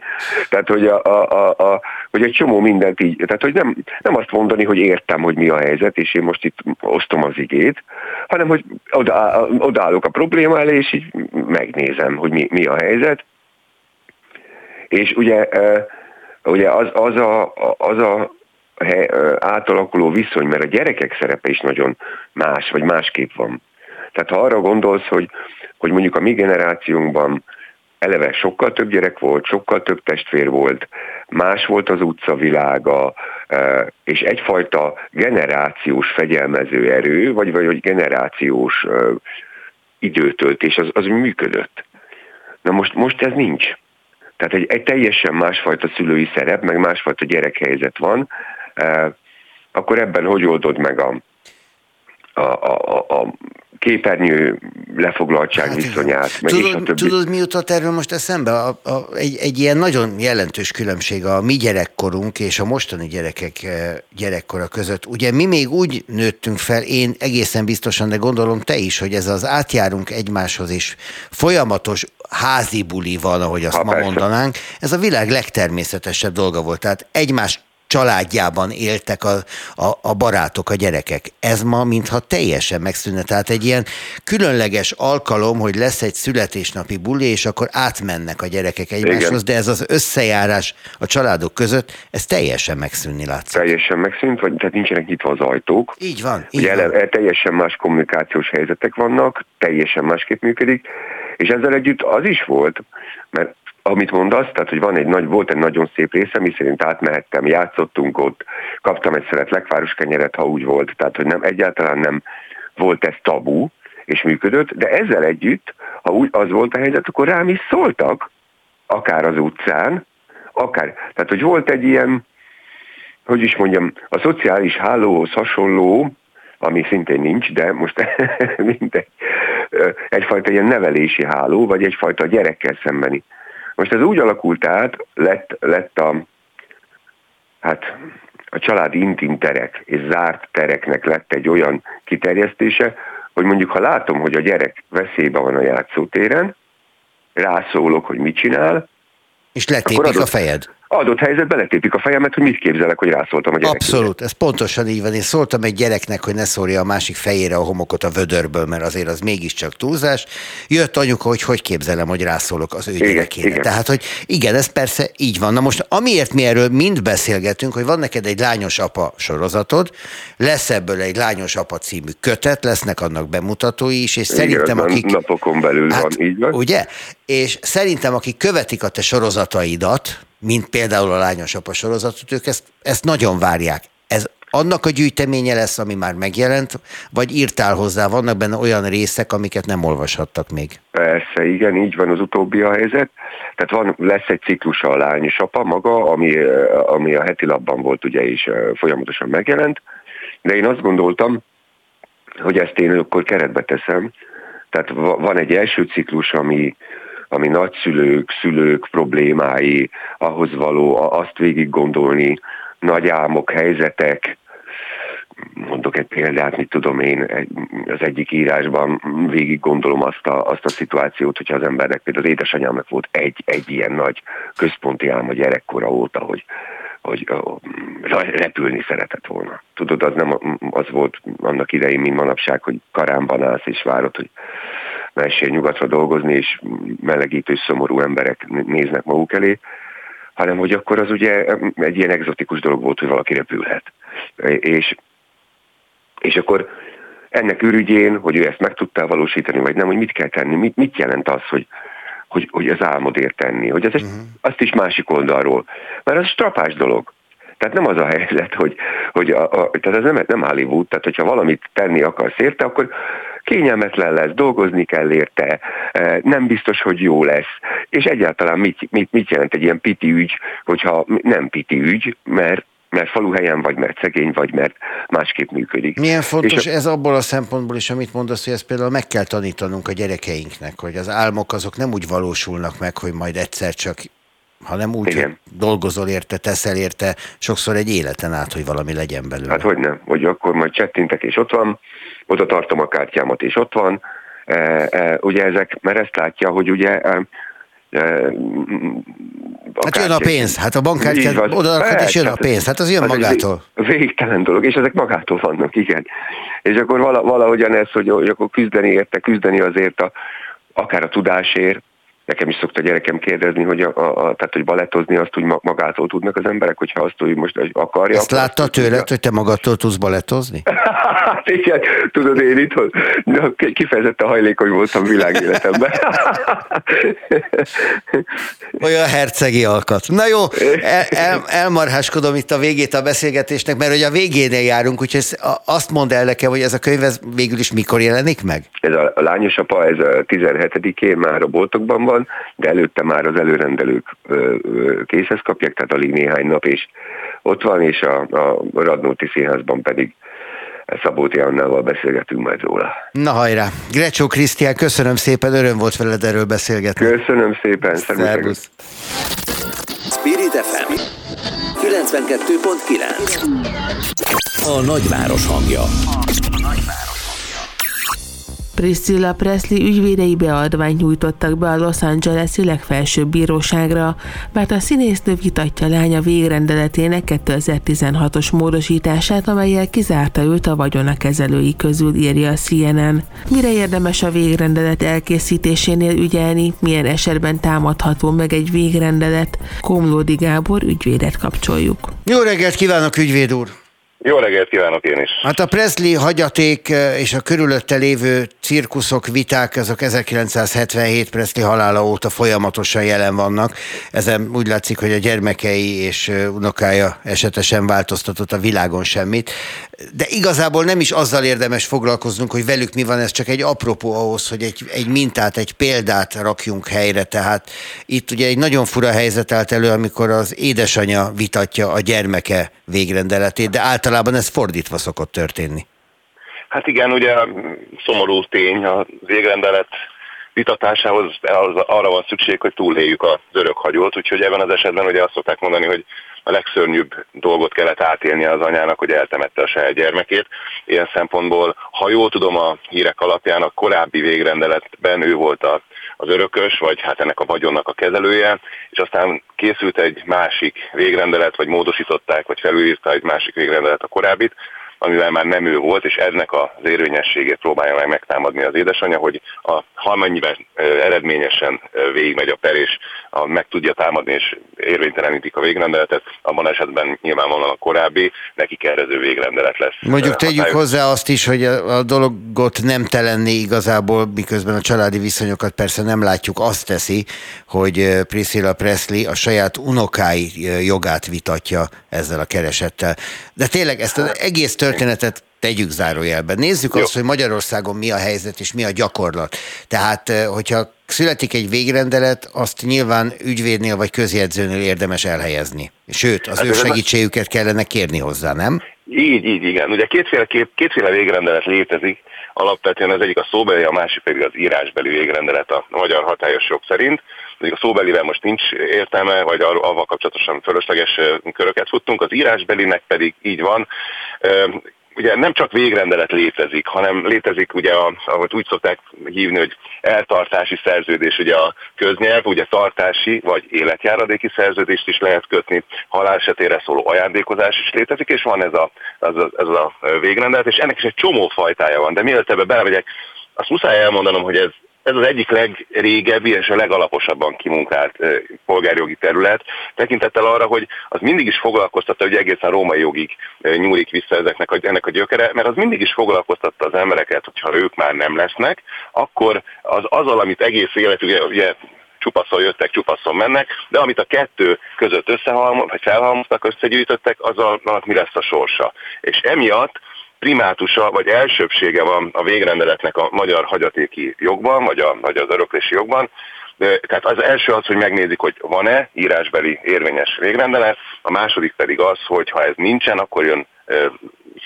Tehát, hogy, a, a, a, a, hogy egy csomó mindent így, tehát, hogy nem, nem azt mondani, hogy értem, hogy mi a helyzet, és én most itt osztom az igét, hanem, hogy oda, odaállok a probléma elé, és így megnézem, hogy mi, mi a helyzet. És ugye, ugye az, az, a, az a átalakuló viszony, mert a gyerekek szerepe is nagyon más, vagy másképp van. Tehát ha arra gondolsz, hogy, hogy mondjuk a mi generációnkban eleve sokkal több gyerek volt, sokkal több testvér volt, más volt az utcavilága, és egyfajta generációs fegyelmező erő, vagy, vagy generációs időtöltés, az, az működött. Na most, most ez nincs. Tehát egy, egy teljesen másfajta szülői szerep, meg másfajta gyerekhelyzet van, akkor ebben hogy oldod meg a, a, a, a képernyő lefoglaltság hát, viszonyát, meg tudod, is a többi.
Tudod, mi jutott erről most eszembe? A, a, egy, egy ilyen nagyon jelentős különbség a mi gyerekkorunk és a mostani gyerekek gyerekkora között. Ugye mi még úgy nőttünk fel, én egészen biztosan, de gondolom te is, hogy ez az átjárunk egymáshoz és folyamatos házi buli van, ahogy azt ha, ma persze. mondanánk, ez a világ legtermészetesebb dolga volt. Tehát egymás családjában éltek a, a, a barátok, a gyerekek. Ez ma mintha teljesen megszűnne. Tehát egy ilyen különleges alkalom, hogy lesz egy születésnapi buli, és akkor átmennek a gyerekek egymáshoz, Igen. de ez az összejárás a családok között, ez teljesen megszűnni látszik.
Teljesen megszűnt, vagy tehát nincsenek nyitva az ajtók.
Így van. Így
Ugye van. teljesen más kommunikációs helyzetek vannak, teljesen másképp működik, és ezzel együtt az is volt, mert amit mondasz, tehát hogy van egy nagy, volt egy nagyon szép része, mi szerint átmehettem, játszottunk ott, kaptam egy szeret lekváros kenyeret, ha úgy volt, tehát hogy nem, egyáltalán nem volt ez tabu, és működött, de ezzel együtt, ha úgy az volt a helyzet, akkor rám is szóltak, akár az utcán, akár, tehát hogy volt egy ilyen, hogy is mondjam, a szociális hálóhoz hasonló, ami szintén nincs, de most mindegy, egyfajta ilyen nevelési háló, vagy egyfajta gyerekkel szembeni most ez úgy alakult át, lett, lett a, hát a családi intim terek és zárt tereknek lett egy olyan kiterjesztése, hogy mondjuk ha látom, hogy a gyerek veszélyben van a játszótéren, rászólok, hogy mit csinál,
és letépik adott, a fejed.
Adott helyzetben letépik a fejemet, hogy mit képzelek, hogy rászóltam a gyereknek.
Abszolút, ez pontosan így van. Én szóltam egy gyereknek, hogy ne szórja a másik fejére a homokot a vödörből, mert azért az mégiscsak túlzás. Jött anyuka, hogy hogy képzelem, hogy rászólok az ő igen, gyerekére. Igen. Tehát, hogy igen, ez persze így van. Na most, amiért mi erről mind beszélgetünk, hogy van neked egy lányos apa sorozatod, lesz ebből egy lányos apa című kötet, lesznek annak bemutatói is, és igen, szerintem akik...
napokon belül hát, van, így van.
Ugye? És szerintem, akik követik a te sorozataidat, mint például a Lányos Apa sorozatot, ők ezt, ezt nagyon várják. Ez annak a gyűjteménye lesz, ami már megjelent, vagy írtál hozzá, vannak benne olyan részek, amiket nem olvashattak még?
Persze, igen, így van az utóbbi a helyzet. Tehát van, lesz egy ciklusa a Lányos Apa maga, ami, ami a heti labban volt ugye is folyamatosan megjelent, de én azt gondoltam, hogy ezt én akkor keretbe teszem. Tehát van egy első ciklus, ami, ami nagyszülők, szülők problémái, ahhoz való azt végig gondolni, nagy álmok, helyzetek, mondok egy példát, mit tudom én, az egyik írásban végig gondolom azt a, azt a szituációt, hogyha az embernek például az édesanyámnak volt egy, egy ilyen nagy központi álma gyerekkora óta, hogy, hogy repülni szeretett volna. Tudod, az nem az volt annak idején, mint manapság, hogy karámban állsz és várod, hogy mesél nyugatra dolgozni, és melegítő, szomorú emberek néznek maguk elé, hanem hogy akkor az ugye egy ilyen egzotikus dolog volt, hogy valaki repülhet. És, és akkor ennek ürügyén, hogy ő ezt meg tudta valósítani, vagy nem, hogy mit kell tenni, mit, mit jelent az, hogy, hogy, hogy az álmodért tenni, hogy ez uh-huh. azt is másik oldalról. Mert az strapás dolog. Tehát nem az a helyzet, hogy, hogy a, a, tehát ez nem, nem Hollywood, tehát hogyha valamit tenni akarsz érte, akkor kényelmetlen lesz, dolgozni kell érte, e, nem biztos, hogy jó lesz. És egyáltalán mit, mit, mit jelent egy ilyen piti ügy, hogyha nem piti ügy, mert mert faluhelyen vagy, mert szegény vagy, mert másképp működik.
Milyen fontos és a... ez abból a szempontból is, amit mondasz, hogy ezt például meg kell tanítanunk a gyerekeinknek, hogy az álmok azok nem úgy valósulnak meg, hogy majd egyszer csak hanem úgy, Igen. hogy dolgozol érte, teszel érte, sokszor egy életen át, hogy valami legyen belőle.
Hát hogy nem, hogy akkor majd csettintek és ott van, oda tartom a kártyámat és ott van, e, e, ugye ezek, mert ezt látja, hogy ugye e,
e, Hát jön a pénz, hát a bankkártyát oda és jön a pénz, hát az jön az magától.
Végtelen dolog, és ezek magától vannak, igen. És akkor valahogyan ez, hogy, hogy akkor küzdeni érte, küzdeni azért a, akár a tudásért, Nekem is szokta gyerekem kérdezni, hogy, a, a, a, tehát, hogy balettozni azt úgy magától tudnak az emberek, hogyha azt úgy most akarja.
Ezt látta tőled, hogy te magadtól tudsz balettozni?
hát igen, tudod, én itt kifejezetten hajlékony voltam világéletemben.
Olyan hercegi alkat. Na jó, el, el, elmarháskodom itt a végét a beszélgetésnek, mert hogy a végénél járunk, úgyhogy azt mondd el nekem, hogy ez a könyv ez végül is mikor jelenik meg?
Ez a, a lányos apa, ez a 17-én már a boltokban van, van, de előtte már az előrendelők készhez kapják, tehát alig néhány nap, és ott van, és a, a Radnóti Színházban pedig Szabóti Annával beszélgetünk majd róla.
Na hajrá! Grecsó Krisztián, köszönöm szépen, öröm volt veled erről beszélgetni.
Köszönöm szépen,
szervusz!
Spirit FM 92.9 A nagyváros hangja.
Priscilla Presley ügyvédei beadványt nyújtottak be a Los Angeles-i legfelsőbb bíróságra, mert a színésznő vitatja lánya végrendeletének 2016-os módosítását, amelyel kizárta őt a vagyona kezelői közül, írja a CNN. Mire érdemes a végrendelet elkészítésénél ügyelni, milyen esetben támadható meg egy végrendelet? Komlódi Gábor ügyvédet kapcsoljuk.
Jó reggelt kívánok, ügyvéd úr!
Jó reggelt kívánok én is!
Hát a Presley hagyaték eh, és a körülötte lévő cirkuszok, viták, azok 1977 Presley halála óta folyamatosan jelen vannak. Ezen úgy látszik, hogy a gyermekei és eh, unokája esetesen változtatott a világon semmit. De igazából nem is azzal érdemes foglalkoznunk, hogy velük mi van, ez csak egy apropó ahhoz, hogy egy, egy mintát, egy példát rakjunk helyre. Tehát itt ugye egy nagyon fura helyzet állt elő, amikor az édesanyja vitatja a gyermeke végrendeletét, de általában ez fordítva szokott történni.
Hát igen, ugye szomorú tény a végrendelet vitatásához arra van szükség, hogy túléljük az örökhagyót, úgyhogy ebben az esetben ugye azt szokták mondani, hogy a legszörnyűbb dolgot kellett átélnie az anyának, hogy eltemette a saját gyermekét. Ilyen szempontból, ha jól tudom a hírek alapján, a korábbi végrendeletben ő volt a az örökös, vagy hát ennek a vagyonnak a kezelője, és aztán készült egy másik végrendelet, vagy módosították, vagy felülírta egy másik végrendelet a korábbit, amivel már nem ő volt, és ennek az érvényességét próbálja meg megtámadni az édesanyja, hogy a, ha mennyiben eredményesen végigmegy a per, és a, meg tudja támadni, és érvénytelenítik a végrendeletet, abban esetben nyilvánvalóan a korábbi, neki kerező végrendelet lesz.
Mondjuk tegyük hatályos. hozzá azt is, hogy a, a dologot nem telenni igazából, miközben a családi viszonyokat persze nem látjuk, azt teszi, hogy Priscilla Presley a saját unokái jogát vitatja ezzel a keresettel. De tényleg ezt az egész tört történetet tegyük zárójelben. Nézzük Jó. azt, hogy Magyarországon mi a helyzet és mi a gyakorlat. Tehát, eh, hogyha születik egy végrendelet, azt nyilván ügyvédnél vagy közjegyzőnél érdemes elhelyezni. Sőt, az hát ő segítségüket kellene kérni hozzá, nem?
Így, így, igen. Ugye kétféle, két, kétféle végrendelet létezik. Alapvetően az egyik a szóbeli, a másik pedig az írásbeli végrendelet a magyar hatályos jog szerint. A szóbelivel most nincs értelme, vagy avval kapcsolatosan fölösleges köröket futtunk, az írásbelinek pedig így van. Ugye nem csak végrendelet létezik, hanem létezik ugye, a, ahogy úgy szokták hívni, hogy eltartási szerződés, ugye a köznyelv, ugye tartási vagy életjáradéki szerződést is lehet kötni, halálesetére szóló ajándékozás is létezik, és van ez a, ez a, ez a végrendelet, és ennek is egy csomó fajtája van, de mielőtt ebbe belemegyek, azt muszáj elmondanom, hogy ez ez az egyik legrégebbi és a legalaposabban kimunkált polgárjogi terület, tekintettel arra, hogy az mindig is foglalkoztatta, hogy egészen római jogig nyúlik vissza ezeknek a, ennek a gyökere, mert az mindig is foglalkoztatta az embereket, hogyha ők már nem lesznek, akkor az azzal, amit egész életük, ugye csupaszon jöttek, csupaszon mennek, de amit a kettő között összehalmoztak, vagy felhalmoztak, összegyűjtöttek, azzal mi lesz a sorsa. És emiatt primátusa vagy elsőbsége van a végrendeletnek a magyar hagyatéki jogban, vagy, a, vagy az öröklési jogban, tehát az első az, hogy megnézik, hogy van-e írásbeli érvényes végrendelet, a második pedig az, hogy ha ez nincsen, akkor jön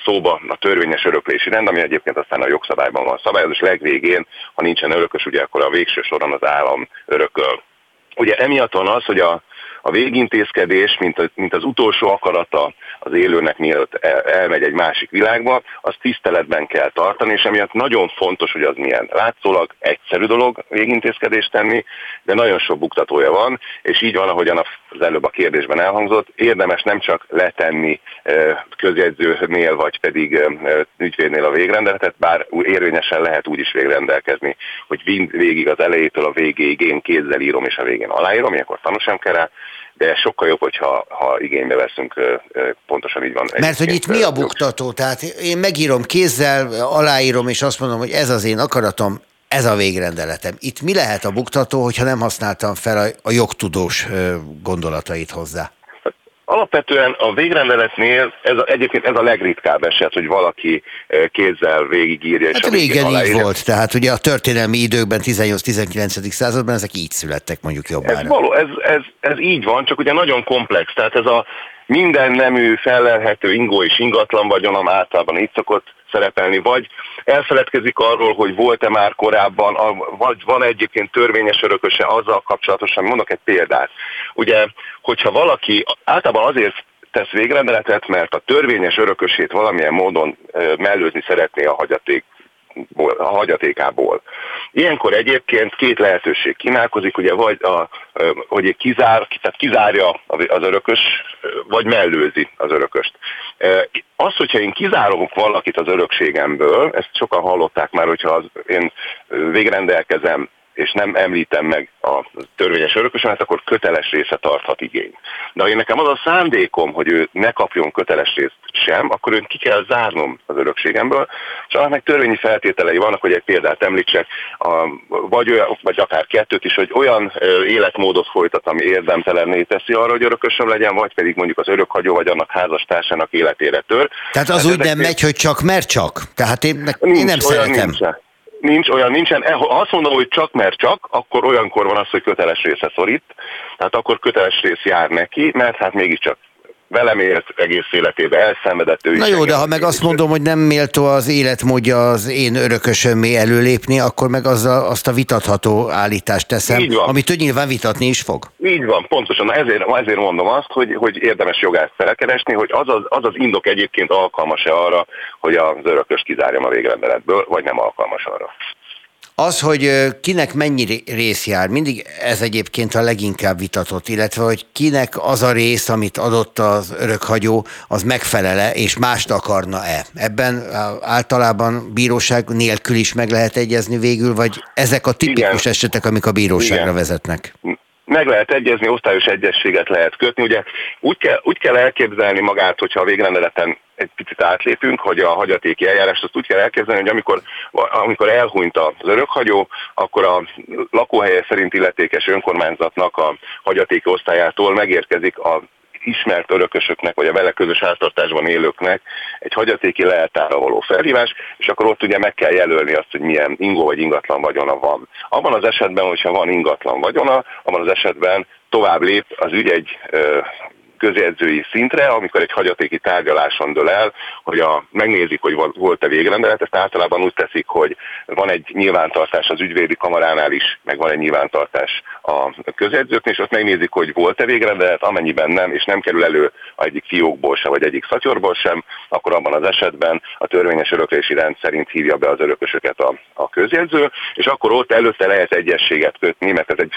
szóba a törvényes öröklési rend, ami egyébként aztán a jogszabályban van szabályozva, és legvégén, ha nincsen örökös, ugye akkor a végső soron az állam örököl. Ugye emiatt van az, hogy a, a végintézkedés, mint, a, mint az utolsó akarata az élőnek, mielőtt el, elmegy egy másik világba, az tiszteletben kell tartani, és emiatt nagyon fontos, hogy az milyen. Látszólag egyszerű dolog végintézkedést tenni, de nagyon sok buktatója van, és így van, ahogyan az előbb a kérdésben elhangzott, érdemes nem csak letenni közjegyzőnél, vagy pedig ügyvédnél a végrendeletet, bár érvényesen lehet úgy is végrendelkezni, hogy végig az elejétől a végéig én kézzel írom, és a végén aláírom, ilyenkor tanú sem kell rá, de sokkal jobb, hogyha ha igénybe veszünk, pontosan így van.
Mert hogy itt mi a buktató? Tehát én megírom kézzel, aláírom, és azt mondom, hogy ez az én akaratom, ez a végrendeletem. Itt mi lehet a buktató, hogyha nem használtam fel a, a jogtudós gondolatait hozzá?
Alapvetően a végrendeletnél ez a, egyébként ez a legritkább eset, hogy valaki kézzel végigírja.
Hát és régen így volt, tehát ugye a történelmi időkben 18-19. században ezek így születtek mondjuk jobban.
Ez, való, ez, ez, ez így van, csak ugye nagyon komplex, tehát ez a minden nemű fellelhető ingó és ingatlan vagyonom általában így szokott szerepelni, vagy elfeledkezik arról, hogy volt-e már korábban, vagy van egyébként törvényes örököse azzal kapcsolatosan, mondok egy példát. Ugye, hogyha valaki általában azért tesz végrendeletet, mert a törvényes örökösét valamilyen módon mellőzni szeretné a hagyaték a hagyatékából. Ilyenkor egyébként két lehetőség kínálkozik, ugye vagy a, hogy kizár, tehát kizárja az örökös, vagy mellőzi az örököst. Az, hogyha én kizárok valakit az örökségemből, ezt sokan hallották már, hogyha az, én végrendelkezem és nem említem meg a törvényes örökösemet, akkor köteles része tarthat igény. De ha én nekem az a szándékom, hogy ő ne kapjon köteles részt sem, akkor őt ki kell zárnom az örökségemből, és annak meg törvényi feltételei vannak, hogy egy példát említsek, a, vagy, olyan, vagy akár kettőt is, hogy olyan életmódot folytat, ami érdemtelenné teszi arra, hogy örökösöm legyen, vagy pedig mondjuk az örökhagyó vagy annak házastársának életére tör.
Tehát az Tehát úgy nem megy, hogy csak mert csak. Tehát én, én nem szeretem. Nincsen.
Nincs, olyan nincsen. E, ha azt mondom, hogy csak mert csak, akkor olyankor van az, hogy köteles része szorít, tehát akkor köteles rész jár neki, mert hát mégiscsak velem élt egész életében, elszenvedett ő
Na jó, de ha meg azt mondom, hogy nem méltó az életmódja az én örökösömmé előlépni, akkor meg az a, azt a vitatható állítást teszem, Így van. amit ő nyilván vitatni is fog.
Így van, pontosan. Ezért, ezért mondom azt, hogy, hogy érdemes jogát felkeresni, hogy az az, az az indok egyébként alkalmas-e arra, hogy az örökös kizárjam a végrendeletből, vagy nem alkalmas arra.
Az, hogy kinek mennyi rész jár, mindig ez egyébként a leginkább vitatott, illetve hogy kinek az a rész, amit adott az örökhagyó, az megfelele, és mást akarna-e. Ebben általában bíróság nélkül is meg lehet egyezni végül, vagy ezek a tipikus Igen. esetek, amik a bíróságra Igen. vezetnek?
Meg lehet egyezni, osztályos egyességet lehet kötni. Ugye úgy kell, úgy kell elképzelni magát, hogyha a végrendeleten egy picit átlépünk, hogy a hagyatéki eljárást azt úgy kell elképzelni, hogy amikor, amikor elhunyt az örökhagyó, akkor a lakóhelye szerint illetékes önkormányzatnak a hagyatéki osztályától megérkezik a ismert örökösöknek, vagy a vele közös háztartásban élőknek egy hagyatéki leltára való felhívás, és akkor ott ugye meg kell jelölni azt, hogy milyen ingó vagy ingatlan vagyona van. Abban az esetben, hogyha van ingatlan vagyona, abban az esetben tovább lép az ügy egy közjegyzői szintre, amikor egy hagyatéki tárgyaláson dől el, hogy a, megnézik, hogy volt-e végrendelet, ezt általában úgy teszik, hogy van egy nyilvántartás az ügyvédi kamaránál is, meg van egy nyilvántartás a közjegyzőknél, és azt megnézik, hogy volt-e végrendelet, amennyiben nem, és nem kerül elő egyik fiókból sem, vagy egyik szatyorból sem, akkor abban az esetben a törvényes öröklési rend szerint hívja be az örökösöket a, a közjegyző, és akkor ott előtte lehet egyességet kötni, mert ez egy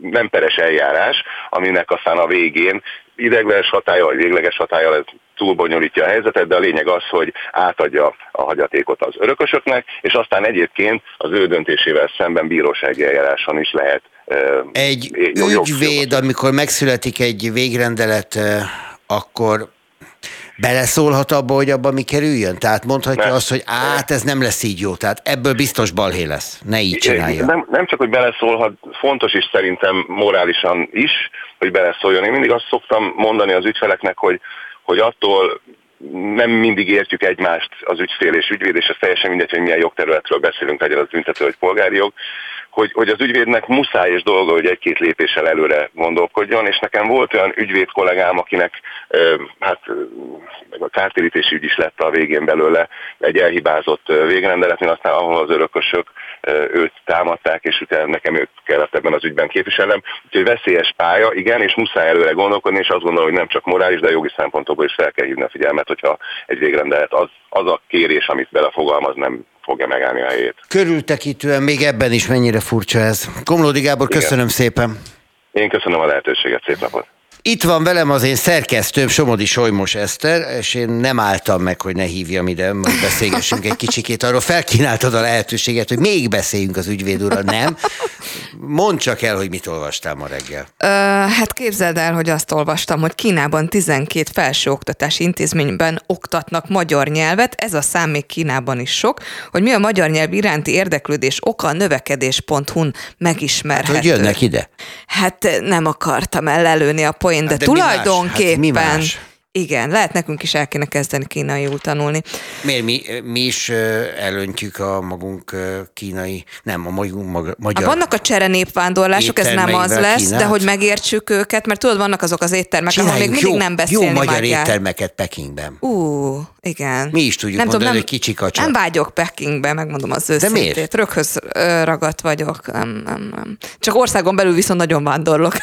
nem peres eljárás, aminek aztán a végén idegleges hatája vagy végleges hatája ez túlbonyolítja a helyzetet, de a lényeg az, hogy átadja a hagyatékot az örökösöknek, és aztán egyébként az ő döntésével szemben bírósági eljáráson is lehet
egy ügyvéd, amikor megszületik egy végrendelet, akkor beleszólhat abba, hogy abba mi kerüljön? Tehát mondhatja nem. azt, hogy át, ez nem lesz így jó, tehát ebből biztos balhé lesz. Ne így csinálja.
Nem, nem csak, hogy beleszólhat, fontos is szerintem morálisan is, hogy beleszóljon. Én mindig azt szoktam mondani az ügyfeleknek, hogy, hogy attól nem mindig értjük egymást az ügyfél és ügyvéd, és ez teljesen mindegy, hogy milyen jogterületről beszélünk, legyen az büntető vagy polgári jog, hogy, hogy az ügyvédnek muszáj és dolga, hogy egy-két lépéssel előre gondolkodjon, és nekem volt olyan ügyvéd kollégám, akinek hát meg a kártérítési ügy is lett a végén belőle egy elhibázott végrendeletnél, aztán ahol az örökösök őt támadták, és utána nekem őt kellett ebben az ügyben képviselnem. Úgyhogy veszélyes pálya, igen, és muszáj előre gondolkodni, és azt gondolom, hogy nem csak morális, de jogi szempontokból is fel kell hívni a figyelmet, hogyha egy végrendelet az, az a kérés, amit belefogalmaz, nem fogja megállni a helyét.
Körültekintően még ebben is mennyire furcsa ez. Komlódi Gábor, Igen. köszönöm szépen.
Én köszönöm a lehetőséget, szép napot.
Itt van velem az én szerkesztőm, Somodi Solymos Eszter, és én nem álltam meg, hogy ne hívjam ide, majd beszélgessünk egy kicsikét. Arról felkínáltad a lehetőséget, hogy még beszéljünk az ügyvéd úrral, nem? Mondd csak el, hogy mit olvastál ma reggel.
Ö, hát képzeld el, hogy azt olvastam, hogy Kínában 12 felsőoktatási intézményben oktatnak magyar nyelvet, ez a szám még Kínában is sok, hogy mi a magyar nyelv iránti érdeklődés oka a növekedés.hu-n megismerhető. Hát,
hogy jönnek ide?
Hát nem akartam ellelőni a poén, de, hát de tulajdonképpen... Mi más? Hát mi más? Igen, lehet nekünk is el kéne kezdeni kínaiul tanulni.
Miért mi, mi is előntjük a magunk kínai, nem, a magunk magyar...
Ha vannak a csere népvándorlások, ez nem az lesz, Kínát. de hogy megértsük őket, mert tudod, vannak azok az éttermek, Csináljuk ahol még mindig jó, nem beszélni
Jó magyar éttermeket Pekingben.
Ú, igen.
Mi is tudjuk nem mondani, tudom, nem, hogy kicsi kacsa.
Nem vágyok Pekingbe, megmondom az őszintét. De miért? Röghöz ragadt vagyok. Nem, nem, nem. Csak országon belül viszont nagyon vándorlok.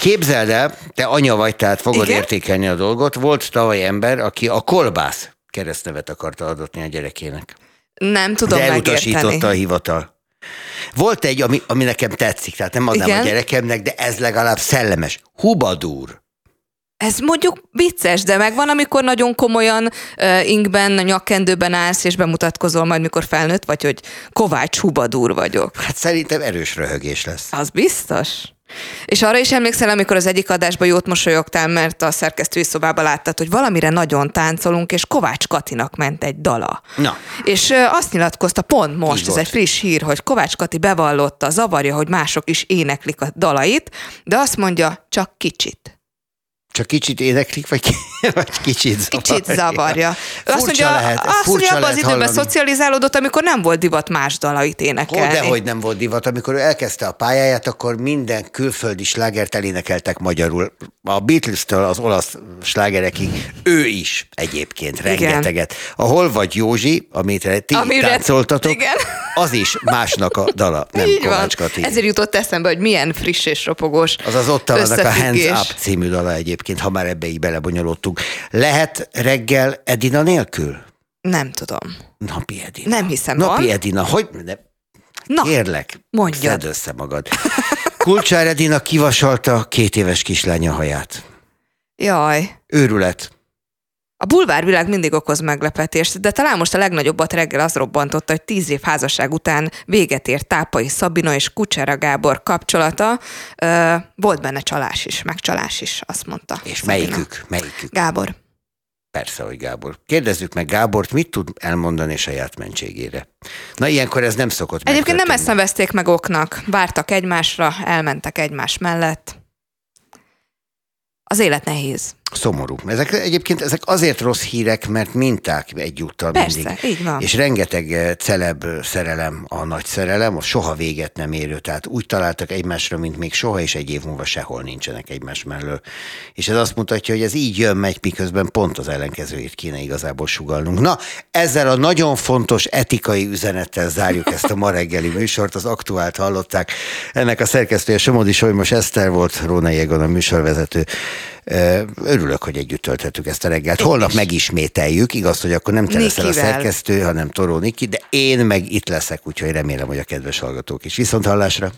Képzeld el, te anya vagy, tehát fogod Igen? értékelni a dolgot. Volt tavaly ember, aki a kolbász keresztnevet akarta adatni a gyerekének.
Nem tudom
De elutasította megérteni. a hivatal. Volt egy, ami, ami nekem tetszik, tehát nem adnám Igen? a gyerekemnek, de ez legalább szellemes. Hubadúr.
Ez mondjuk vicces, de megvan, amikor nagyon komolyan uh, inkben, nyakkendőben állsz, és bemutatkozol majd, mikor felnőtt vagy, hogy Kovács Hubadúr vagyok.
Hát szerintem erős röhögés lesz.
Az biztos. És arra is emlékszel, amikor az egyik adásban jót mosolyogtál, mert a szerkesztői szobába láttad, hogy valamire nagyon táncolunk, és Kovács Katinak ment egy dala.
Na.
És azt nyilatkozta pont most, ez egy friss hír, hogy Kovács Kati bevallotta, zavarja, hogy mások is éneklik a dalait, de azt mondja, csak kicsit.
Csak kicsit éneklik, vagy, vagy kicsit zavarja?
Kicsit zavarja. Ő azt mondja, lehet, azt mondja, abban az időben szocializálódott, amikor nem volt divat más dalait énekelni.
Hogy, hogy nem volt divat. Amikor ő elkezdte a pályáját, akkor minden külföldi slágert elénekeltek magyarul. A Beatles-től az olasz slágerekig ő is egyébként rengeteget. A Hol vagy Józsi, amit ti Amire, táncoltatok, igen. az is másnak a dala, nem Így Kovács.
Ezért jutott eszembe, hogy milyen friss és ropogós
Az az ott a Hands Up című dala egyébként egyébként, ha már ebbe így belebonyolódtunk. Lehet reggel Edina nélkül?
Nem tudom.
Napi Edina.
Nem hiszem,
Napi
van.
Edina, hogy... Ne,
Na,
kérlek,
mondjad.
szedd össze magad. Kulcsár Edina kivasalta két éves kislánya haját.
Jaj.
Őrület.
A bulvárvilág mindig okoz meglepetést, de talán most a legnagyobbat reggel az robbantotta, hogy tíz év házasság után véget ért Tápai Szabina és Kucsera Gábor kapcsolata. Ö, volt benne csalás is, meg csalás is, azt mondta.
És
Szabina.
melyikük? Melyikük?
Gábor.
Persze, hogy Gábor. Kérdezzük meg Gábort, mit tud elmondani saját mentségére. Na, ilyenkor ez nem szokott
Egyébként nem ezt nevezték meg oknak. Vártak egymásra, elmentek egymás mellett. Az élet nehéz.
Szomorú. Ezek egyébként ezek azért rossz hírek, mert minták egyúttal
Persze,
mindig.
így van.
És rengeteg eh, celeb eh, szerelem a nagy szerelem, a soha véget nem érő. Tehát úgy találtak egymásra, mint még soha, és egy év múlva sehol nincsenek egymás mellől. És ez azt mutatja, hogy ez így jön, megy, miközben pont az ellenkezőjét kéne igazából sugalnunk. Na, ezzel a nagyon fontos etikai üzenettel zárjuk ezt a ma reggeli műsort. Az aktuált hallották. Ennek a szerkesztője Somodi Solymos Eszter volt, Róna Jégon a műsorvezető. Örülök, hogy együtt tölthettük ezt a reggelt. Holnap megismételjük, igaz, hogy akkor nem te leszel a szerkesztő, hanem Toró Niki, de én meg itt leszek, úgyhogy remélem, hogy a kedves hallgatók is. Viszont hallásra!